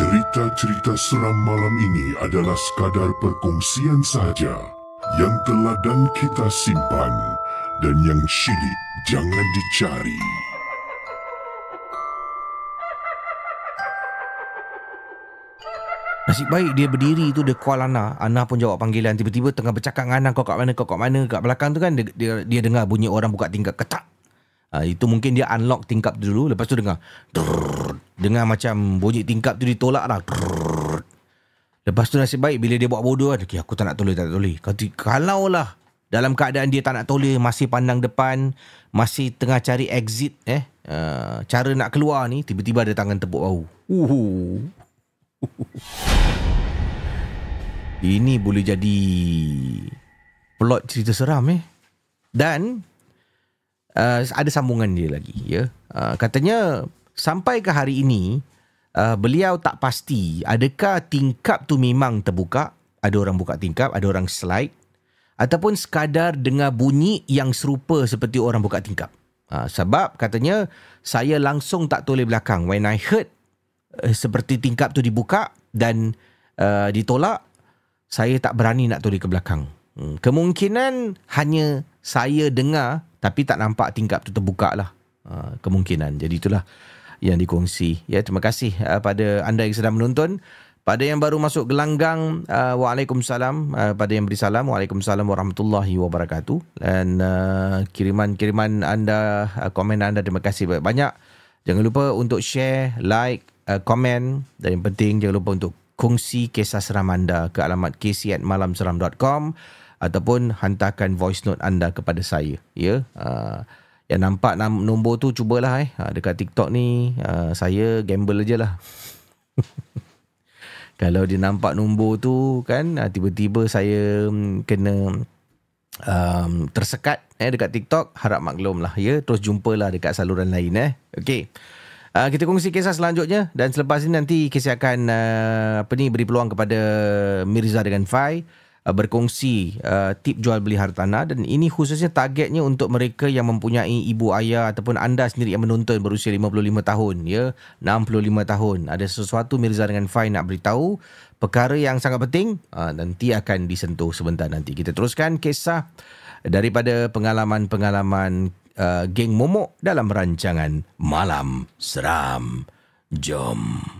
Cerita-cerita seram malam ini adalah sekadar perkongsian sahaja yang telah dan kita simpan dan yang syilid jangan dicari. Nasib baik dia berdiri tu dia call Ana. Ana pun jawab panggilan. Tiba-tiba tengah bercakap dengan Ana kau kat mana kau kat mana kat belakang tu kan dia, dia, dia dengar bunyi orang buka tingkap ketak. Ha, itu mungkin dia unlock tingkap dulu lepas tu dengar drrrr, dengar macam bunyi tingkap tu ditolak lah. Lepas tu nasib baik bila dia buat bodoh kan. Okay, aku tak nak toleh, tak nak toleh. Kalau lah dalam keadaan dia tak nak toleh, masih pandang depan, masih tengah cari exit eh. Uh, cara nak keluar ni, tiba-tiba ada tangan tepuk bahu. Uhuh. Ini boleh jadi plot cerita seram eh. Dan uh, ada sambungan dia lagi ya. Uh, katanya sampai ke hari ini uh, beliau tak pasti adakah tingkap tu memang terbuka, ada orang buka tingkap, ada orang slide ataupun sekadar dengar bunyi yang serupa seperti orang buka tingkap. Uh, sebab katanya saya langsung tak toleh belakang when I heard uh, seperti tingkap tu dibuka dan uh, ditolak saya tak berani nak toleh ke belakang. Hmm, kemungkinan hanya saya dengar tapi tak nampak tingkap tu terbuka lah. Uh, kemungkinan. Jadi itulah yang dikongsi. Ya, terima kasih uh, pada anda yang sedang menonton. Pada yang baru masuk gelanggang, uh, Waalaikumsalam. Uh, pada yang beri salam, Waalaikumsalam warahmatullahi wabarakatuh. Dan uh, kiriman-kiriman anda, uh, komen anda, terima kasih banyak-banyak. Jangan lupa untuk share, like, uh, komen. Dan yang penting, jangan lupa untuk kongsi kisah seram anda ke alamat kc@malamseram.com ataupun hantarkan voice note anda kepada saya. Ya, uh, yang nampak nombor tu cubalah eh. Uh, dekat TikTok ni, uh, saya gamble je lah. *laughs* Kalau dia nampak nombor tu kan uh, tiba-tiba saya um, kena um, tersekat eh dekat TikTok harap maklum lah ya terus jumpalah dekat saluran lain eh okey uh, kita kongsi kisah selanjutnya dan selepas ini nanti kisah akan uh, apa ni beri peluang kepada Mirza dengan Fai berkongsi uh, tip jual beli hartanah dan ini khususnya targetnya untuk mereka yang mempunyai ibu ayah ataupun anda sendiri yang menonton berusia 55 tahun ya. 65 tahun. Ada sesuatu Mirza dengan Fai nak beritahu? Perkara yang sangat penting uh, nanti akan disentuh sebentar nanti. Kita teruskan kisah daripada pengalaman-pengalaman uh, geng momok dalam rancangan Malam Seram. Jom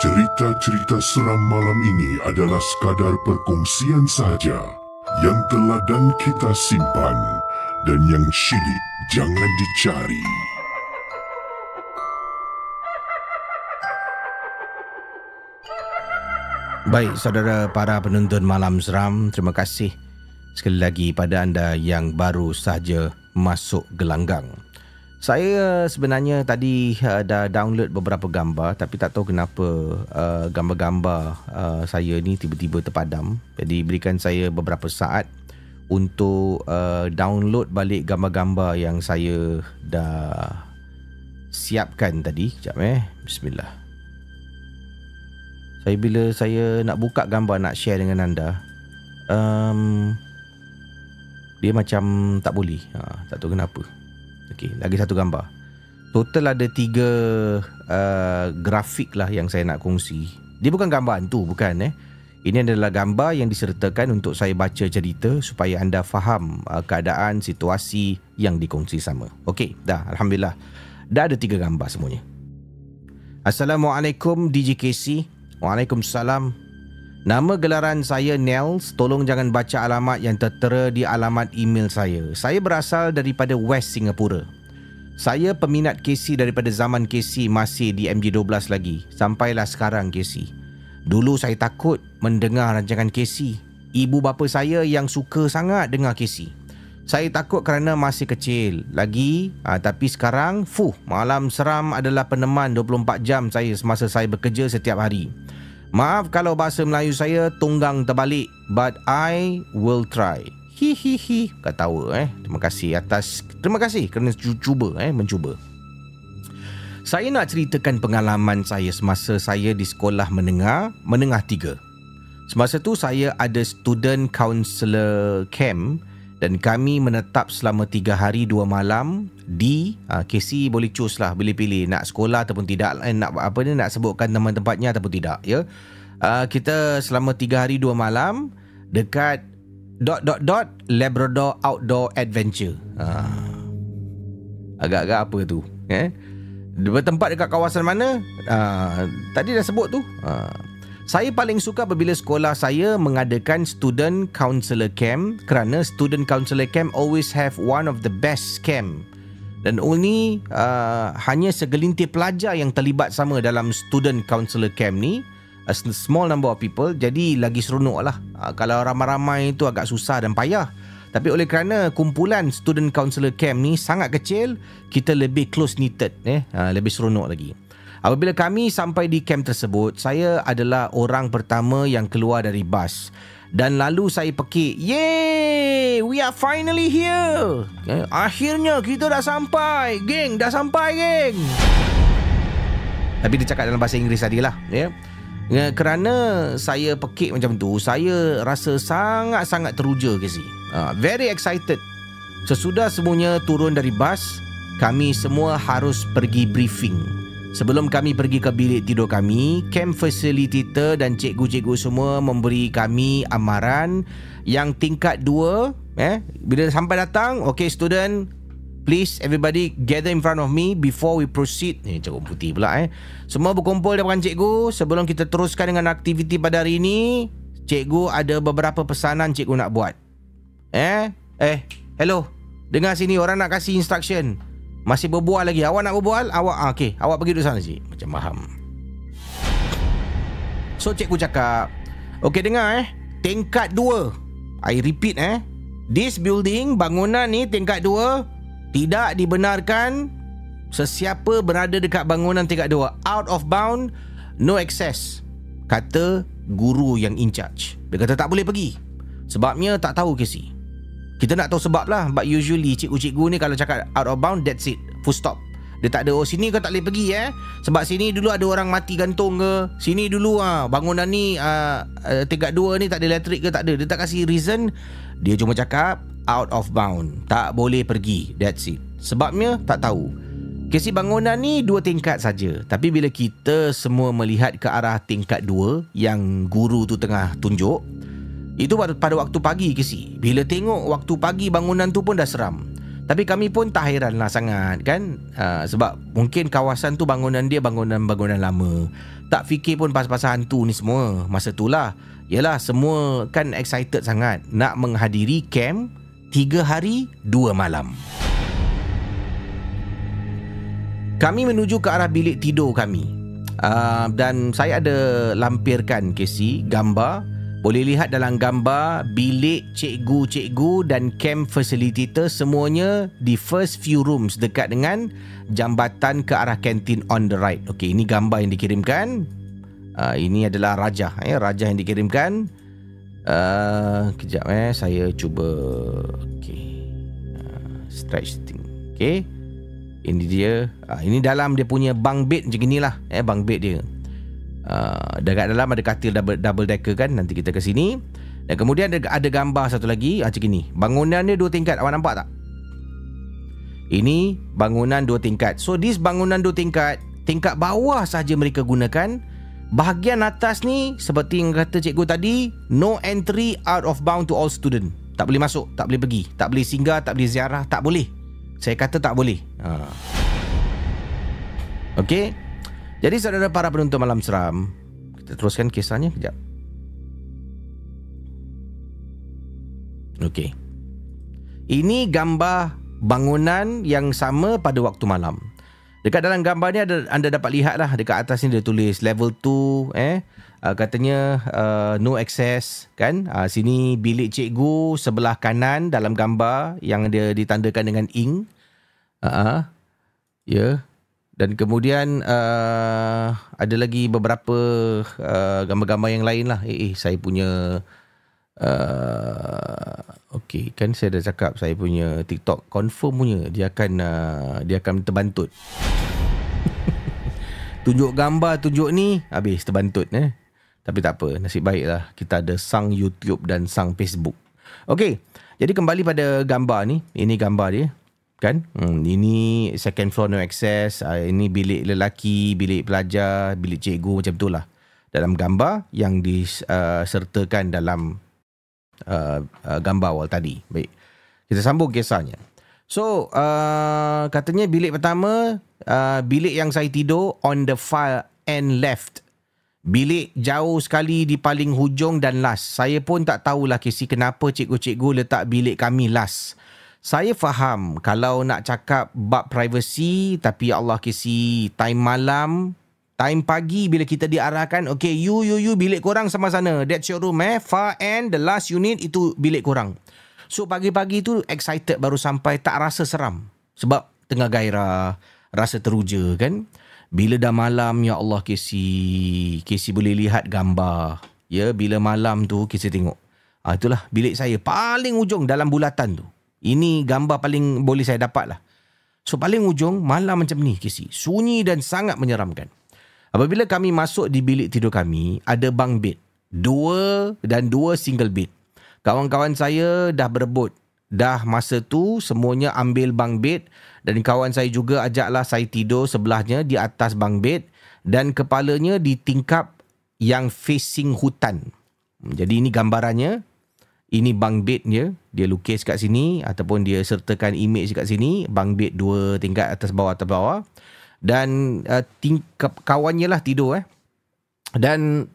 Cerita-cerita seram malam ini adalah sekadar perkongsian sahaja yang telah dan kita simpan dan yang syilid jangan dicari. Baik, saudara para penonton Malam Seram, terima kasih sekali lagi pada anda yang baru sahaja masuk gelanggang. Saya sebenarnya tadi uh, dah download beberapa gambar tapi tak tahu kenapa uh, gambar-gambar uh, saya ni tiba-tiba terpadam. Jadi berikan saya beberapa saat untuk uh, download balik gambar-gambar yang saya dah siapkan tadi. Sekejap eh. Bismillah. Saya bila saya nak buka gambar nak share dengan anda um, dia macam tak boleh. Ha, tak tahu kenapa. Okey, lagi satu gambar. Total ada tiga uh, grafik lah yang saya nak kongsi. Dia bukan gambar hantu, bukan eh. Ini adalah gambar yang disertakan untuk saya baca cerita supaya anda faham uh, keadaan, situasi yang dikongsi sama. Okey, dah. Alhamdulillah. Dah ada tiga gambar semuanya. Assalamualaikum DJ Casey. Waalaikumsalam. Nama gelaran saya Nels. Tolong jangan baca alamat yang tertera di alamat email saya. Saya berasal daripada West Singapura. Saya peminat Casey daripada zaman Casey masih di MJ12 lagi. Sampailah sekarang Casey. Dulu saya takut mendengar rancangan Casey. Ibu bapa saya yang suka sangat dengar Casey. Saya takut kerana masih kecil lagi ha, Tapi sekarang Fuh Malam Seram adalah peneman 24 jam saya Semasa saya bekerja setiap hari Maaf kalau bahasa Melayu saya Tunggang terbalik But I will try. Hi hi hi. Katawa eh. Terima kasih atas Terima kasih kerana cuba eh Mencuba. Saya nak ceritakan pengalaman saya Semasa saya di sekolah menengah Menengah tiga. Semasa tu saya ada student counselor camp dan kami menetap selama tiga hari dua malam di uh, Casey boleh choose lah boleh pilih nak sekolah ataupun tidak. Eh, nak apa ni? Nak sebutkan nama tempatnya ataupun tidak ya. Uh, kita selama tiga hari dua malam dekat dot dot dot Labrador Outdoor Adventure. Uh, agak-agak apa tu eh? Bertempat dekat kawasan mana? Uh, tadi dah sebut tu. Uh, saya paling suka apabila sekolah saya mengadakan student counselor camp kerana student counselor camp always have one of the best camp. Dan only uh, hanya segelintir pelajar yang terlibat sama dalam student counselor camp ni. A small number of people jadi lagi seronok lah uh, kalau ramai-ramai itu agak susah dan payah. Tapi oleh kerana kumpulan student counselor camp ni sangat kecil kita lebih close knitted eh? Uh, lebih seronok lagi Apabila kami sampai di camp tersebut, saya adalah orang pertama yang keluar dari bas. Dan lalu saya pekik, Yeay, we are finally here. Eh, akhirnya kita dah sampai. Geng, dah sampai geng. Tapi dia cakap dalam bahasa Inggeris tadi lah. Ya. Ya, kerana saya pekik macam tu, saya rasa sangat-sangat teruja ke si. Uh, very excited. Sesudah semuanya turun dari bas, kami semua harus pergi briefing. Sebelum kami pergi ke bilik tidur kami, camp facilitator dan cikgu-cikgu semua memberi kami amaran yang tingkat dua. Eh, bila sampai datang, okay student, please everybody gather in front of me before we proceed. Ni cikgu putih pula eh. Semua berkumpul depan cikgu sebelum kita teruskan dengan aktiviti pada hari ini. Cikgu ada beberapa pesanan cikgu nak buat. Eh, eh, hello. Dengar sini orang nak kasih instruction. Masih berbual lagi. Awak nak berbual? Awak ah, okay. Awak pergi duduk sana cik Macam faham. So cikgu cakap Okay dengar eh. Tingkat 2 I repeat eh. This building Bangunan ni tingkat 2 Tidak dibenarkan Sesiapa berada dekat bangunan tingkat 2 Out of bound No access Kata guru yang in charge. Dia kata tak boleh pergi. Sebabnya tak tahu Casey kita nak tahu sebab lah. But usually cikgu-cikgu ni Kalau cakap out of bound That's it. Full stop. Dia tak ada Oh sini kau tak boleh pergi eh? Sebab sini dulu ada orang mati gantung ke? Sini dulu ah Bangunan ni uh, uh, Tingkat dua ni tak ada elektrik ke? Tak ada. Dia tak kasih reason. Dia cuma cakap Out of bound. Tak boleh pergi. That's it. Sebabnya tak tahu. Kesi bangunan ni dua tingkat saja. Tapi bila kita semua melihat ke arah tingkat dua Yang guru tu tengah tunjuk itu pada, waktu pagi ke si? Bila tengok waktu pagi bangunan tu pun dah seram. Tapi kami pun tak hairan lah sangat kan? Ha, Sebab mungkin kawasan tu bangunan dia bangunan-bangunan lama. Tak fikir pun pasal-pasal hantu ni semua. Masa tu lah. Yelah semua kan excited sangat Nak menghadiri camp Tiga hari, dua malam. Kami menuju ke arah bilik tidur kami. Uh, Dan saya ada lampirkan Casey Gambar Boleh lihat dalam gambar bilik cikgu-cikgu dan camp facilitator semuanya di first few rooms dekat dengan jambatan ke arah kantin on the right. Okey, ini gambar yang dikirimkan. Uh, ini adalah raja, eh, raja yang dikirimkan. Uh, kejap eh, saya cuba. Okey, uh, stretch thing. Okey, ini dia. Uh, ini dalam dia punya bunk bed macam inilah, eh, bunk bed dia. Uh, dekat dalam ada katil double, double decker kan Nanti kita ke sini. Dan kemudian ada, ada gambar satu lagi Macam ni Bangunan dia dua tingkat Awak nampak tak? Ini bangunan dua tingkat. So this bangunan dua tingkat Tingkat bawah saja mereka gunakan. Bahagian atas ni Seperti yang kata cikgu tadi No entry out of bound to all student. Tak boleh masuk Tak boleh pergi. Tak boleh singgah Tak boleh ziarah Tak boleh. Saya kata tak boleh. Ha. Okay jadi saudara para penonton malam seram, kita teruskan kisahnya kejap. Okey. Ini gambar bangunan yang sama pada waktu malam. Dekat dalam gambar ni ada anda dapat lihat lah dekat atas ni dia tulis level 2 eh uh, katanya uh, no access kan uh, sini bilik cikgu sebelah kanan dalam gambar yang dia ditandakan dengan ink uh, uh, ya yeah. Dan kemudian uh, ada lagi beberapa uh, gambar-gambar yang lain lah. Eh, eh saya punya... Uh, okay, kan saya dah cakap saya punya TikTok confirm punya. Dia akan uh, dia akan terbantut. *laughs* tunjuk gambar, tunjuk ni, habis terbantut. Eh? Tapi tak apa, nasib baiklah. Kita ada sang YouTube dan sang Facebook. Okay, jadi kembali pada gambar ni. Ini gambar dia kan? Hmm, ini second floor no access uh, ini bilik lelaki bilik pelajar bilik cikgu macam itulah dalam gambar yang disertakan uh, dalam uh, uh, gambar awal tadi. Baik. Kita sambung kisahnya. So uh, katanya bilik pertama uh, bilik yang saya tidur on the far end left. Bilik jauh sekali di paling hujung dan last. Saya pun tak tahulah kisi kenapa cikgu-cikgu letak bilik kami last. Saya faham kalau nak cakap bab privacy tapi Allah kisi time malam time pagi bila kita diarahkan okay you you you bilik korang sama sana. That's your room eh? Far end the last unit itu bilik korang. So pagi-pagi tu excited baru sampai tak rasa seram. Sebab tengah gairah rasa teruja kan? Bila dah malam ya Allah kisi kisi boleh lihat gambar. Ya bila malam tu kisi tengok. Ah itulah bilik saya paling ujung dalam bulatan tu ini gambar paling boleh saya dapat lah. So paling ujung malam macam ni Kisi. Sunyi dan sangat menyeramkan. Apabila kami masuk di bilik tidur kami, ada bunk bed. Dua dan dua single bed. Kawan-kawan saya dah berebut. Dah masa tu semuanya ambil bunk bed dan kawan saya juga ajaklah saya tidur sebelahnya di atas bunk bed dan kepalanya di tingkap yang facing hutan. Jadi ini gambarannya ini bunk bed dia. Dia lukis kat sini ataupun dia sertakan image kat sini. Bunk bed dua tingkat atas bawah atas bawah. Dan uh, tingkap kawannya lah tidur eh. Dan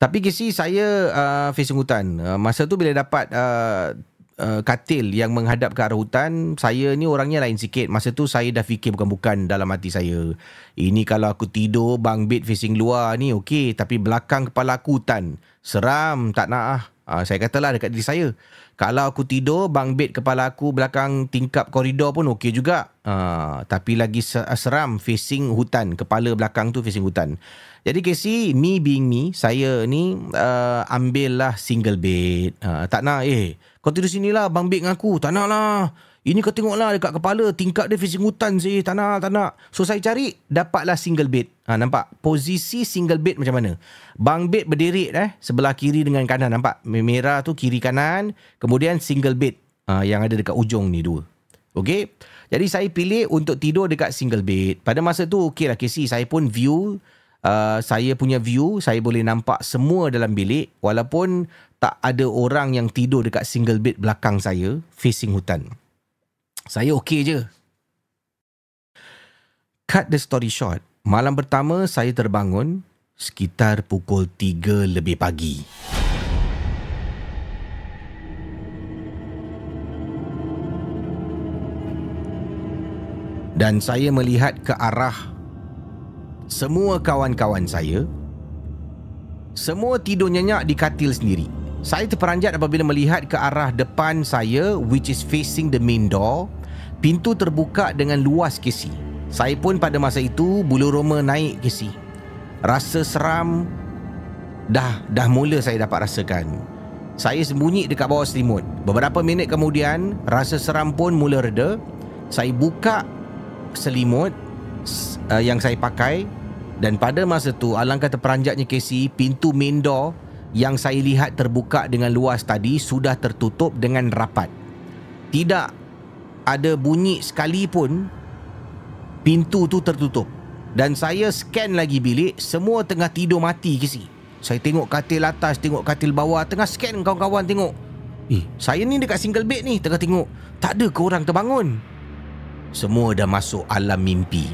tapi kisi saya uh, facing hutan. Uh, masa tu bila dapat uh, uh, katil yang menghadap ke arah hutan saya ni orangnya lain sikit masa tu saya dah fikir bukan-bukan dalam hati saya ini kalau aku tidur bunk bed facing luar ni okey tapi belakang kepala aku hutan Seram, tak nak ah. Uh, saya katalah dekat diri saya. Kalau aku tidur, bang bed kepala aku belakang tingkap koridor pun okey juga. Uh, tapi lagi seram facing hutan. Kepala belakang tu facing hutan. Jadi Casey, me being me, saya ni uh, ambillah single bed. Uh, tak nak, eh, kau tidur sini lah bang bed dengan aku. Tak nak lah. Ini kau tengoklah dekat kepala tingkap dia facing hutan sih. Tak nak, tak nak. So saya cari dapatlah single bed. Ha, nampak? Posisi single bed macam mana? Bang bed berdiri eh sebelah kiri dengan kanan nampak? Merah tu kiri kanan, kemudian single bed ha, yang ada dekat ujung ni dua. Okey. Jadi saya pilih untuk tidur dekat single bed. Pada masa tu okeylah Casey, saya pun view uh, saya punya view, saya boleh nampak semua dalam bilik walaupun tak ada orang yang tidur dekat single bed belakang saya facing hutan. Saya okey je. Cut the story short. Malam pertama saya terbangun sekitar pukul 3 lebih pagi. Dan saya melihat ke arah semua kawan-kawan saya Semua tidur nyenyak di katil sendiri. Saya terperanjat apabila melihat ke arah depan saya which is facing the main door. Pintu terbuka dengan luas kesi. Saya pun pada masa itu bulu roma naik kesi. Rasa seram dah dah mula saya dapat rasakan. Saya sembunyi dekat bawah selimut. Beberapa minit kemudian, rasa seram pun mula reda. Saya buka selimut uh, yang saya pakai dan pada masa tu alangkah terperanjatnya Casey, pintu main door yang saya lihat terbuka dengan luas tadi sudah tertutup dengan rapat. Tidak ada bunyi sekalipun pintu tu tertutup. Dan saya scan lagi bilik, semua tengah tidur mati Casey. Saya tengok katil atas, tengok katil bawah, tengah scan kawan-kawan tengok. Eh, saya ni dekat single bed ni, tengah tengok. Tak ada ke orang terbangun? Semua dah masuk alam mimpi.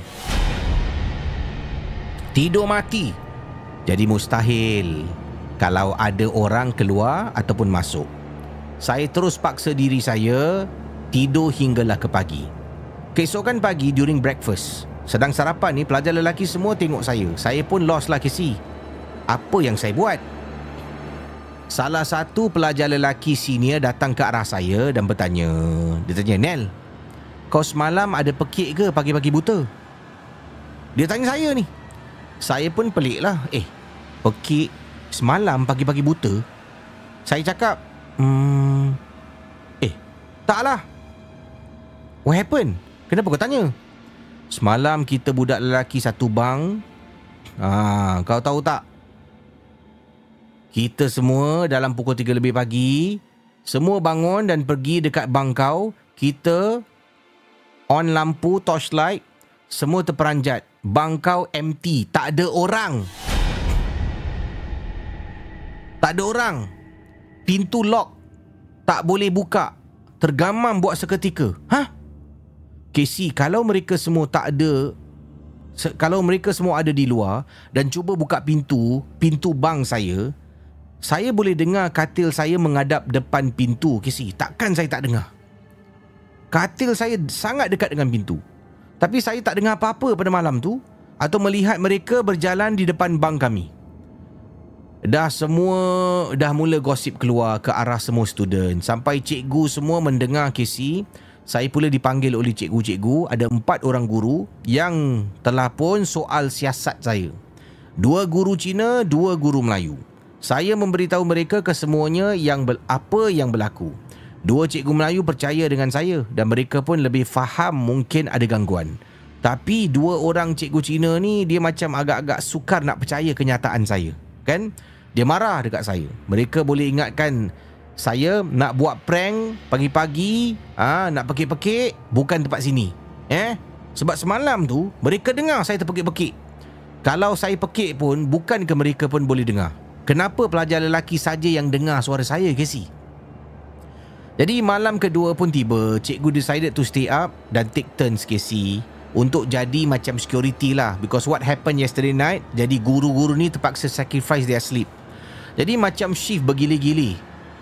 Tidur mati. Jadi mustahil kalau ada orang keluar ataupun masuk. Saya terus paksa diri saya tidur hinggalah ke pagi. Keesokan pagi during breakfast, sedang sarapan ni pelajar lelaki semua tengok saya. Saya pun lost lah kesi. Apa yang saya buat? Salah satu pelajar lelaki senior datang ke arah saya dan bertanya. Dia tanya, Nel, kau semalam ada pekik ke pagi-pagi buta? Dia tanya saya ni. Saya pun pelik lah. Eh, pekik semalam pagi-pagi buta? Saya cakap, hmm, eh, taklah. What happened? Kenapa kau tanya? Semalam kita budak lelaki satu bang. Ah, kau tahu tak? Kita semua dalam pukul 3 lebih pagi, semua bangun dan pergi dekat bangkau. Kita on lampu torchlight, semua terperanjat. Bangkau empty, tak ada orang. Tak ada orang. Pintu lock. Tak boleh buka. Tergamam buat seketika. Hah? Casey, kalau mereka semua tak ada kalau mereka semua ada di luar dan cuba buka pintu, pintu bang saya, saya boleh dengar katil saya menghadap depan pintu, Casey. Takkan saya tak dengar? Katil saya sangat dekat dengan pintu. Tapi saya tak dengar apa-apa pada malam tu atau melihat mereka berjalan di depan bang kami. Dah semua dah mula gosip keluar ke arah semua student sampai cikgu semua mendengar Casey. Saya pula dipanggil oleh cikgu-cikgu Ada empat orang guru Yang telah pun soal siasat saya. Dua guru Cina Dua guru Melayu. Saya memberitahu mereka kesemuanya yang ber, Apa yang berlaku. Dua cikgu Melayu percaya dengan saya Dan mereka pun lebih faham mungkin ada gangguan. Tapi dua orang cikgu Cina ni Dia macam agak-agak sukar nak percaya kenyataan saya Kan? Dia marah dekat saya. Mereka boleh ingatkan saya nak buat prank pagi-pagi, ah nak pekik-pekik bukan tempat sini. Eh? Sebab semalam tu mereka dengar saya terpekik-pekik. Kalau saya pekik pun bukan ke mereka pun boleh dengar. Kenapa pelajar lelaki saja yang dengar suara saya, Casey? Jadi malam kedua pun tiba, cikgu decided to stay up dan take turns Casey untuk jadi macam security lah because what happened yesterday night jadi guru-guru ni terpaksa sacrifice their sleep. Jadi macam shift bergili-gili.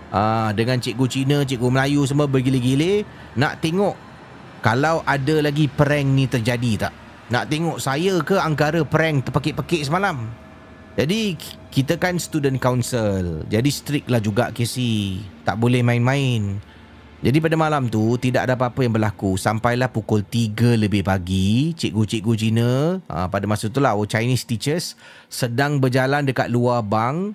Ah, dengan cikgu Cina, cikgu Melayu semua bergila-gila nak tengok kalau ada lagi prank ni terjadi tak. Nak tengok saya ke angkara prank terpekik-pekik semalam. Jadi kita kan student council. Jadi strict lah juga Casey. Tak boleh main-main. Jadi pada malam tu tidak ada apa-apa yang berlaku sampailah pukul 3 lebih pagi cikgu-cikgu Cina ah, pada masa itulah our Chinese teachers sedang berjalan dekat luar bang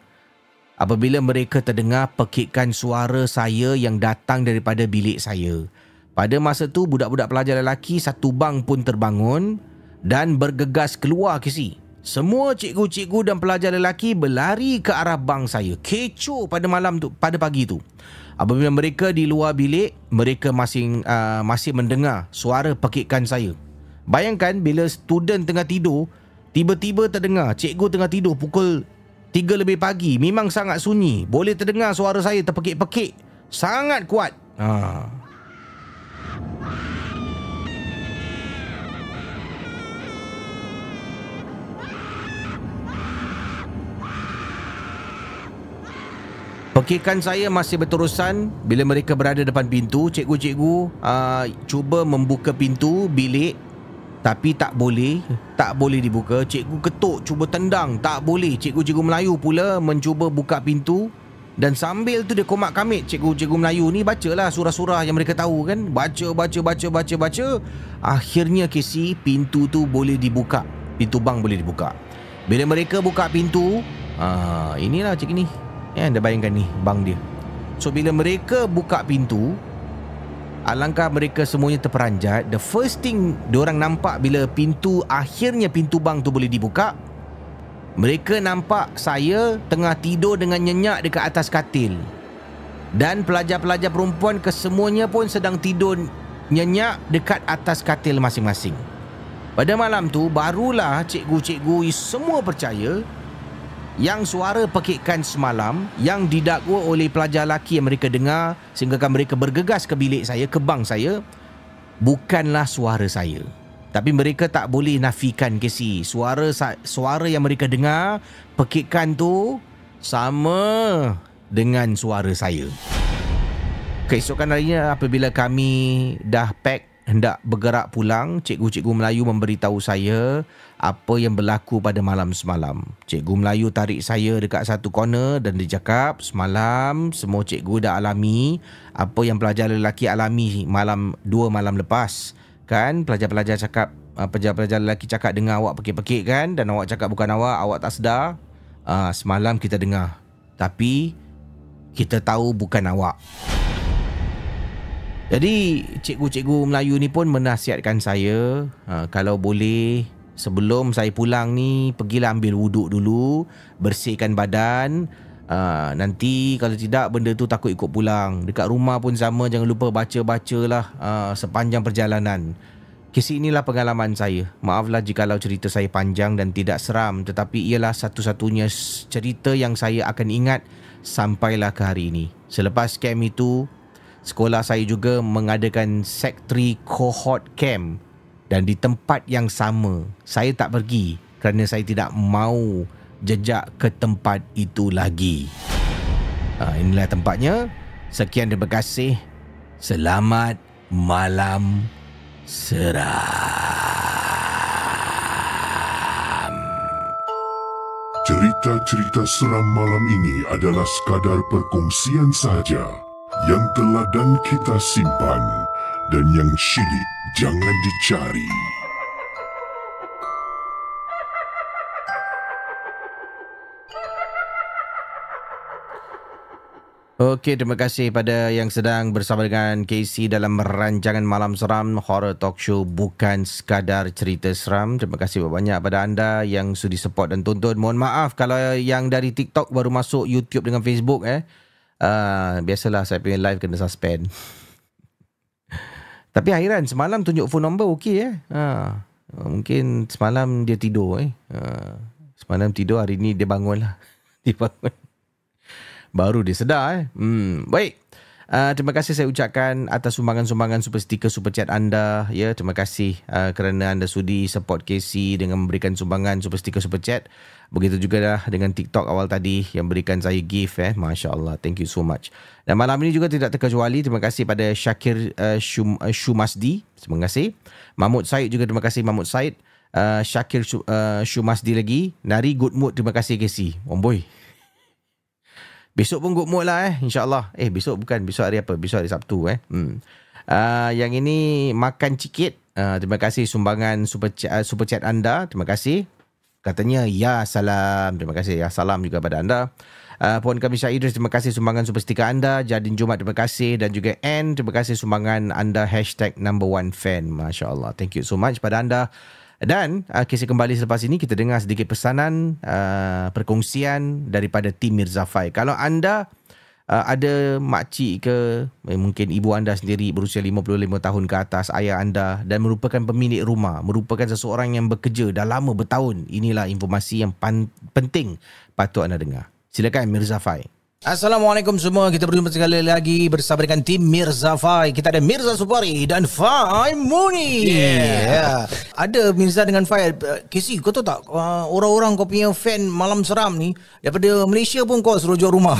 apabila mereka terdengar pekikan suara saya yang datang daripada bilik saya. Pada masa tu budak-budak pelajar lelaki satu bang pun terbangun dan bergegas keluar kesi. Semua cikgu-cikgu dan pelajar lelaki berlari ke arah bang saya. Kecoh pada malam tu, pada pagi tu. Apabila mereka di luar bilik, mereka masing uh, masih mendengar suara pekikan saya. Bayangkan bila student tengah tidur, tiba-tiba terdengar cikgu tengah tidur pukul 3 lebih pagi memang sangat sunyi. Boleh terdengar suara saya terpekik-pekik. Sangat kuat. Ha. Pekikan saya masih berterusan bila mereka berada depan pintu. Cikgu-cikgu uh, cuba membuka pintu bilik Tapi tak boleh, tak boleh dibuka. Cikgu ketuk, cuba tendang, tak boleh. Cikgu-cikgu Melayu pula mencuba buka pintu dan sambil tu dia komak kamit cikgu-cikgu Melayu ni bacalah surah-surah yang mereka tahu kan. Baca, baca, baca, baca, baca. Akhirnya Casey, pintu tu boleh dibuka. Pintu bang boleh dibuka. Bila mereka buka pintu, ah, inilah cik ni. Ya, anda bayangkan ni bang dia. So bila mereka buka pintu, Alangkah mereka semuanya terperanjat The first thing Diorang nampak bila pintu Akhirnya pintu bang tu boleh dibuka Mereka nampak saya Tengah tidur dengan nyenyak Dekat atas katil. Dan pelajar-pelajar perempuan Kesemuanya pun sedang tidur Nyenyak dekat atas katil masing-masing. Pada malam tu Barulah cikgu-cikgu Semua percaya yang suara pekikan semalam yang didakwa oleh pelajar lelaki yang mereka dengar sehinggakan mereka bergegas ke bilik saya, ke bank saya bukanlah suara saya. Tapi mereka tak boleh nafikan Casey. Suara suara yang mereka dengar pekikan tu sama dengan suara saya. Keesokan harinya apabila kami dah pack hendak bergerak pulang, cikgu-cikgu Melayu memberitahu saya apa yang berlaku pada malam semalam. Cikgu Melayu tarik saya dekat satu corner dan dia cakap, semalam semua cikgu dah alami apa yang pelajar lelaki alami malam dua malam lepas. Kan pelajar-pelajar cakap, uh, pelajar-pelajar lelaki cakap dengar awak pekik-pekik kan dan awak cakap bukan awak, awak tak sedar. Uh, semalam kita dengar. Tapi kita tahu bukan awak. Jadi cikgu-cikgu Melayu ni pun menasihatkan saya uh, kalau boleh sebelum saya pulang ni pergilah ambil wuduk dulu, bersihkan badan. Uh, nanti kalau tidak benda tu takut ikut pulang. Dekat rumah pun sama jangan lupa baca-bacalah uh, sepanjang perjalanan. Kisah inilah pengalaman saya. Maaflah jikalau cerita saya panjang dan tidak seram tetapi ialah satu-satunya cerita yang saya akan ingat sampailah ke hari ini. Selepas camp itu, sekolah saya juga mengadakan Secretary Cohort Camp dan di tempat yang sama saya tak pergi kerana saya tidak mau jejak ke tempat itu lagi. Ha, inilah tempatnya. Sekian terima kasih. Selamat malam seram. Cerita-cerita seram malam ini adalah sekadar perkongsian sahaja yang telah dan kita simpan dan yang syilid jangan dicari. Okey, terima kasih pada yang sedang bersama dengan Casey dalam rancangan Malam Seram Horror Talk Show Bukan Sekadar Cerita Seram. Terima kasih banyak pada anda yang sudi support dan tonton. Mohon maaf kalau yang dari TikTok baru masuk YouTube dengan Facebook eh. Uh, biasalah saya punya live kena suspend. Tapi akhiran semalam tunjuk phone number okey eh. Uh, mungkin semalam dia tidur eh. Uh, semalam tidur hari ni dia bangun lah. *laughs* Dia bangun. Baru dia sedar eh. Hmm, baik. Uh, terima kasih saya ucapkan atas sumbangan-sumbangan super sticker super chat anda. Ya terima kasih uh, kerana anda sudi support KC dengan memberikan sumbangan super sticker super chat. Begitu juga dah dengan TikTok awal tadi yang berikan saya gift eh. masya-Allah thank you so much. Dan malam ini juga tidak terkecuali terima kasih pada Syakir uh, Shum, uh, Shumasdi. Terima kasih. Mahmud Said juga terima kasih Mahmud Said. Uh, Syakir uh, Shumasdi lagi. Nari Good Mood terima kasih KC Omboy Besok pun good mood lah eh. InsyaAllah. Eh besok bukan. Besok hari apa? Besok hari Sabtu eh. Hmm. Uh, yang ini makan cikit. Uh, terima kasih sumbangan super chat, uh, super chat anda. Terima kasih. Katanya ya salam. Terima kasih ya salam juga pada anda. Uh, Puan kami Syah Idris, terima kasih sumbangan super stiker anda. Jadin Jumat, terima kasih. Dan juga N, terima kasih sumbangan anda. Hashtag number one fan. Masya Allah. Thank you so much pada anda. Dan uh, kisah kembali selepas ini kita dengar sedikit pesanan uh, perkongsian daripada tim Mirza Fai. Kalau anda uh, ada makcik ke eh, mungkin ibu anda sendiri berusia 55 tahun ke atas, ayah anda dan merupakan pemilik rumah, merupakan seseorang yang bekerja dah lama bertahun, inilah informasi yang pan- penting patut anda dengar. Silakan Mirza Fai. Assalamualaikum semua. Kita berjumpa sekali lagi bersama dengan tim Mirza Fai. Kita ada Mirza Supari dan Fai Muni. Yeah. Ada Mirza dengan Fai. Casey, kau tahu tak uh, orang-orang kau punya fan malam seram ni daripada Malaysia pun kau suruh jual rumah.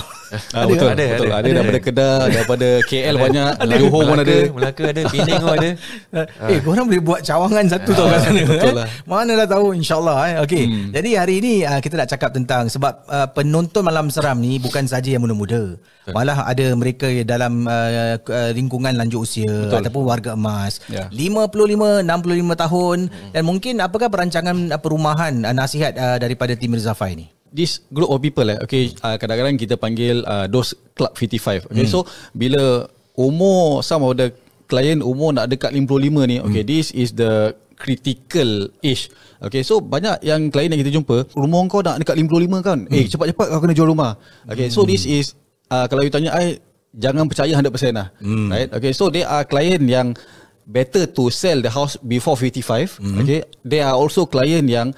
Ah, betul, ada, betul. Ada, ada, daripada Kedah, daripada *laughs* KL banyak, Johor pun ada. Melaka ada, Penang pun ada. *laughs* Eh, korang boleh buat cawangan satu tau kat sana. betul eh? lah. Mana dah tahu insyaAllah. Eh? Okay. Hmm. Jadi hari ni uh, kita nak cakap tentang sebab uh, penonton malam seram ni bukan saja yang muda-muda. Malah ada mereka dalam uh, uh, lingkungan lanjut usia Betul. ataupun warga emas. Ya. 55, 65 tahun dan mungkin apakah perancangan uh, perumahan uh, nasihat uh, daripada tim Mirza Fai ni? This group of people eh, okay, uh, kadang-kadang kita panggil uh, those club 55. Okay, so bila umur some of the client umur nak dekat 55 ni, okay, this is the critical age. Okay, so banyak yang klien yang kita jumpa, rumah kau nak dekat 55 kan? Eh, cepat-cepat kau kena jual rumah. Okay, so this is, uh, kalau you tanya I, jangan percaya 100% lah. Right? Okay, so they are client yang better to sell the house before 55. Okay, they are also client yang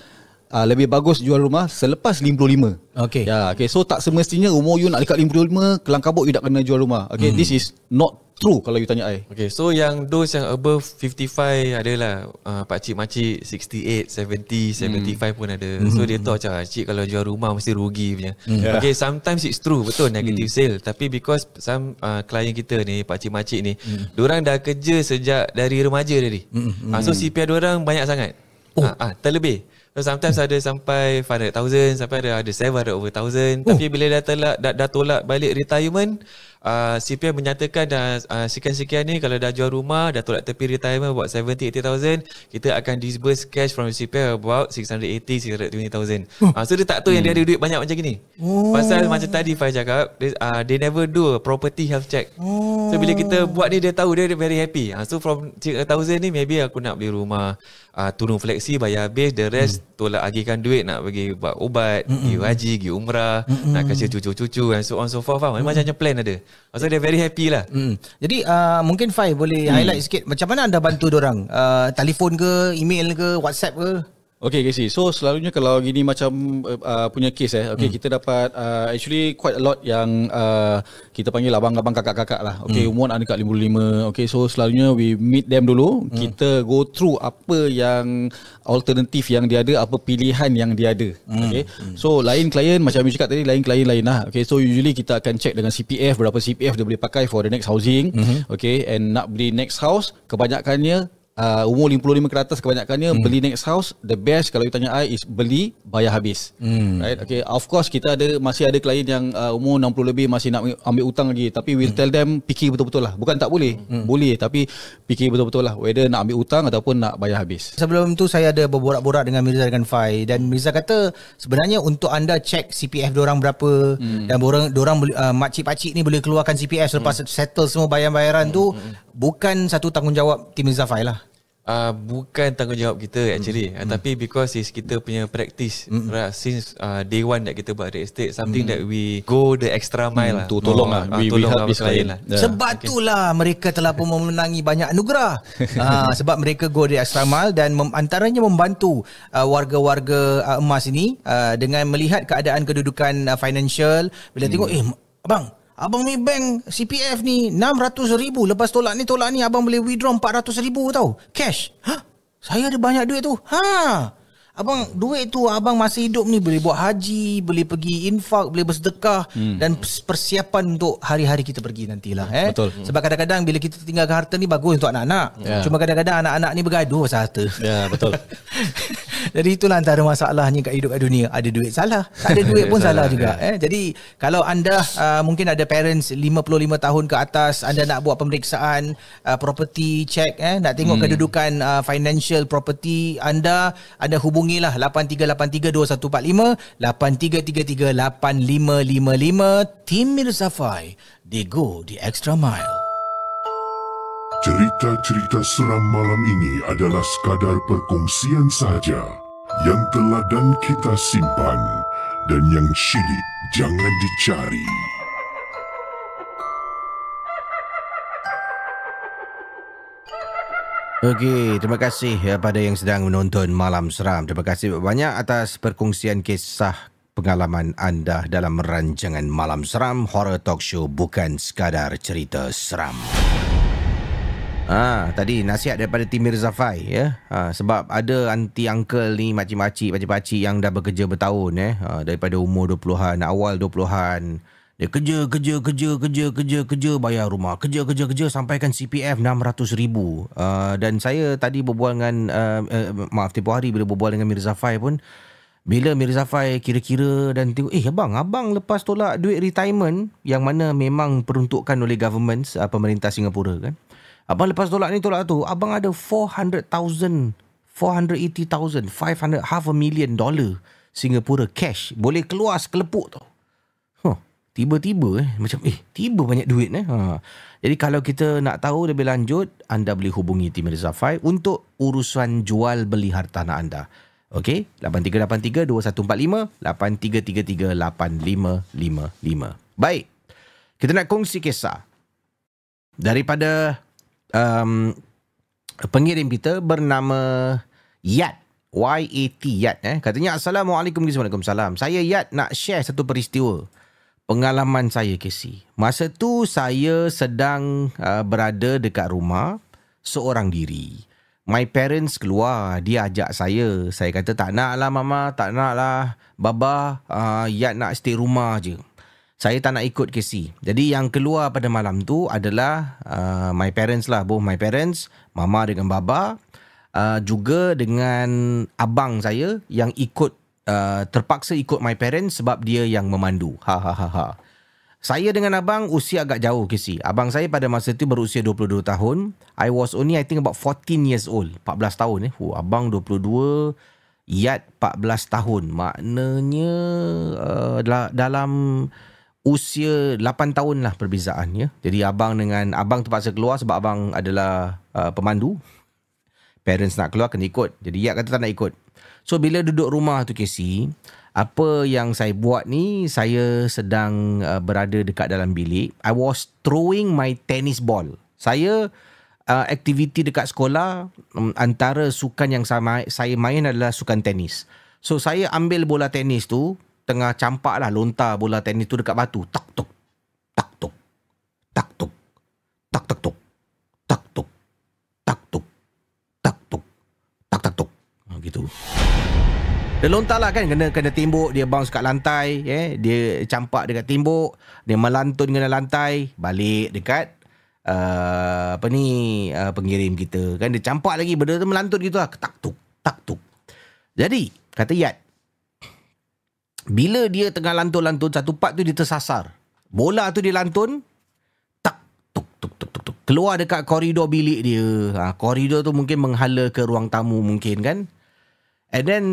uh, lebih bagus jual rumah selepas 55. Okey. Ya, okay. So tak semestinya umur you nak dekat 55, kelang kabut you tak kena jual rumah. Okay, this is not true kalau you tanya I. Okay, so yang those yang above 55 adalah uh, pakcik makcik 68, 70, 75 pun ada. So dia tahu macam cik kalau jual rumah mesti rugi punya. Okay, sometimes it's true betul negative sale tapi because some uh, klien kita ni pakcik makcik ni, diorang dah kerja sejak dari remaja tadi. Uh, so CPR diorang banyak sangat. Oh. Uh, uh, terlebih. So sometimes ada sampai 500,000 sampai ada ada 700 over 1000 oh. tapi bila dah tolak dah, dah tolak balik retirement uh, CPF menyatakan dah uh, sekian-sekian ni kalau dah jual rumah dah tolak tepi retirement about 70 80000 kita akan disburse cash from CPF about 680 620,000 uh, so dia tak tahu yang dia ada duit banyak macam gini. Oh. pasal macam tadi Fai cakap they, uh, they never do a property health check. Oh. so bila kita buat ni dia tahu dia, dia very happy. Uh, so from 1000 ni maybe aku nak beli rumah uh, turun fleksi bayar habis the rest hmm. tolak agihkan duit nak pergi buat ubat mm pergi haji pergi umrah mm nak kasih cucu-cucu and so on so forth faham? Macam-macam plan ada so dia very happy lah Hmm. Jadi uh, mungkin Fai boleh hmm. highlight sikit macam mana anda bantu orang? Uh, telefon ke, email ke, WhatsApp ke? Okay Casey So selalunya kalau gini macam uh, Punya case eh Okay hmm. kita dapat uh, Actually quite a lot yang uh, Kita panggil abang-abang kakak-kakak lah Okay hmm. umur nak dekat 55 Okay so selalunya We meet them dulu hmm. Kita go through Apa yang Alternatif yang dia ada Apa pilihan yang dia ada hmm. Okay hmm. So lain klien Macam you cakap tadi Lain klien lain lah Okay so usually kita akan check dengan CPF Berapa CPF dia boleh pakai For the next housing hmm. Okay and nak beli next house Kebanyakannya uh, umur 55 ke atas kebanyakannya hmm. beli next house the best kalau you tanya I is beli bayar habis hmm. right okay of course kita ada masih ada klien yang uh, umur 60 lebih masih nak ambil hutang lagi tapi we'll hmm. tell them fikir betul-betul lah bukan tak boleh hmm. boleh tapi fikir betul-betul lah whether nak ambil hutang ataupun nak bayar habis Sebelum tu saya ada berborak-borak dengan Mirza dengan Fai dan Mirza kata sebenarnya untuk anda check CPF diorang berapa hmm. dan orang diorang uh, makcik-pakcik ni boleh keluarkan CPF selepas hmm. settle semua bayaran-bayaran hmm. tu bukan satu tanggungjawab tim Mirza Fai lah. Uh, bukan tanggungjawab kita actually mm. uh, tapi because is kita punya practice mm. right, since uh, day one that kita buat real estate something mm. that we go the extra mile mm. lah to tolong lah uh, we, tolong we help our this client lah Yeah. Sebab okay. itulah mereka telah pun memenangi banyak anugerah. uh, *laughs* sebab mereka go the extra mile dan mem- antaranya membantu uh, warga-warga uh, emas ini uh, dengan melihat keadaan kedudukan uh, financial bila hmm. tengok eh abang Abang ni bank CPF ni 600 ribu. Lepas tolak ni tolak ni Abang boleh withdraw 400 ribu tau. Cash. Hah? Saya ada banyak duit tu. Ha Abang duit tu abang masih hidup ni boleh buat haji, boleh pergi infak, boleh bersedekah hmm. dan persiapan untuk hari-hari kita pergi nantilah eh. Betul. Sebab kadang-kadang bila kita tinggalkan harta ni bagus untuk anak-anak. Ya. Cuma kadang-kadang anak-anak ni bergaduh pasal harta. ya betul *laughs* Jadi itulah antara masalahnya kat hidup kat dunia. Ada duit salah, tak ada *laughs* duit pun salah juga eh. Jadi kalau anda uh, mungkin ada parents 55 tahun ke atas, anda nak buat pemeriksaan uh, property check eh, nak tengok hmm. kedudukan uh, financial property anda, anda hubungilah 83832145 83338555 Tim Mirza Fai. They go the extra mile. Cerita-cerita seram malam ini adalah sekadar perkongsian sahaja yang telah dan kita simpan dan yang syilid jangan dicari. Okey, terima kasih kepada yang sedang menonton Malam Seram. Terima kasih banyak atas perkongsian kisah pengalaman anda dalam rancangan Malam Seram Horror Talk Show bukan sekadar cerita seram. Ah, tadi nasihat daripada tim Mirza Fai ya. Ha, sebab ada anti uncle ni makcik-makcik, pakcik-pakcik yang dah bekerja bertahun eh. Ha, daripada umur 20-an, awal 20-an. Dia kerja, kerja, kerja, kerja, kerja, kerja, bayar rumah. Kerja, kerja, kerja, sampaikan CPF RM600,000. Uh, dan saya tadi berbual dengan, uh, uh, maaf, tempoh hari bila berbual dengan Mirza Fai pun, bila Mirza Fai kira-kira dan tengok, eh abang, abang lepas tolak duit retirement yang mana memang peruntukkan oleh government, uh, pemerintah Singapura kan. Abang lepas tolak ni tolak tu, abang ada 400,000, 480,000, 500, half a million dollar Singapura cash. Boleh keluar sekelepuk tau. Tiba-tiba eh, macam eh, tiba banyak duit eh. Ha. Jadi kalau kita nak tahu lebih lanjut, anda boleh hubungi Tim Mirza Fai untuk urusan jual beli hartanah anda. Okey, 8383-2145, 8333-8555. Baik, kita nak kongsi kisah daripada um, pengirim kita bernama Yat. Y-A-T Yat eh. Katanya Assalamualaikum Waalaikumsalam. Saya Yat nak share satu peristiwa. Pengalaman saya Casey. Masa tu saya sedang uh, berada dekat rumah seorang diri. My parents keluar, dia ajak saya. Saya kata tak nak lah mama, tak nak lah. Baba, uh, Yat nak stay rumah je saya tak nak ikut KC. Jadi yang keluar pada malam tu adalah uh, my parents lah, both my parents, mama dengan baba, uh, juga dengan abang saya yang ikut uh, terpaksa ikut my parents sebab dia yang memandu. Ha ha ha ha. Saya dengan abang usia agak jauh KC. Abang saya pada masa itu berusia 22 tahun. I was only I think about 14 years old. 14 tahun eh. Oh, abang 22, Yat 14 tahun. Maknanya uh, dalam usia 8 tahun lah perbezaan ya. Jadi abang dengan abang terpaksa keluar sebab abang adalah uh, pemandu. Parents nak keluar kena ikut. Jadi ya kata tak nak ikut. So bila duduk rumah tu Casey, apa yang saya buat ni saya sedang uh, berada dekat dalam bilik. I was throwing my tennis ball. Saya uh, aktiviti dekat sekolah um, antara sukan yang saya, saya main adalah sukan tenis. So saya ambil bola tenis tu tengah campak lah lontar bola tenis tu dekat batu. Tak tuk. Tak tuk. Tak tuk. Tak tak tuk. Tak tuk. Tak tuk. Tak tuk. Tak tak tuk. Ha, gitu. Dia lontar lah kan kena kena timbuk dia bounce kat lantai eh dia campak dekat timbuk dia melantun kena lantai balik dekat uh, apa ni uh, pengirim kita kan dia campak lagi benda tu melantun gitu lah tak tuk tak tuk jadi kata Yat bila dia tengah lantun-lantun satu part tu dia tersasar. Bola tu dia lantun tak tuk tuk tuk tuk tuk keluar dekat koridor bilik dia. Ha, koridor tu mungkin menghala ke ruang tamu mungkin kan. And then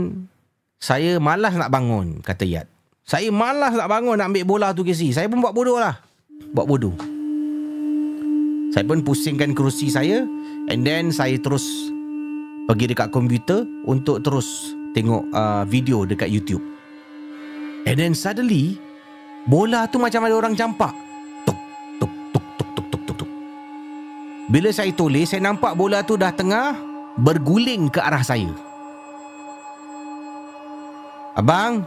saya malas nak bangun kata Yat. Saya malas nak bangun nak ambil bola tu kesi. Saya pun buat bodoh lah. Buat bodoh. Saya pun pusingkan kerusi saya and then saya terus pergi dekat komputer untuk terus tengok uh, video dekat YouTube. And then suddenly Bola tu macam ada orang campak tuk, tuk, tuk, tuk, tuk, tuk, tuk, tuk. Bila saya tulis Saya nampak bola tu dah tengah Berguling ke arah saya Abang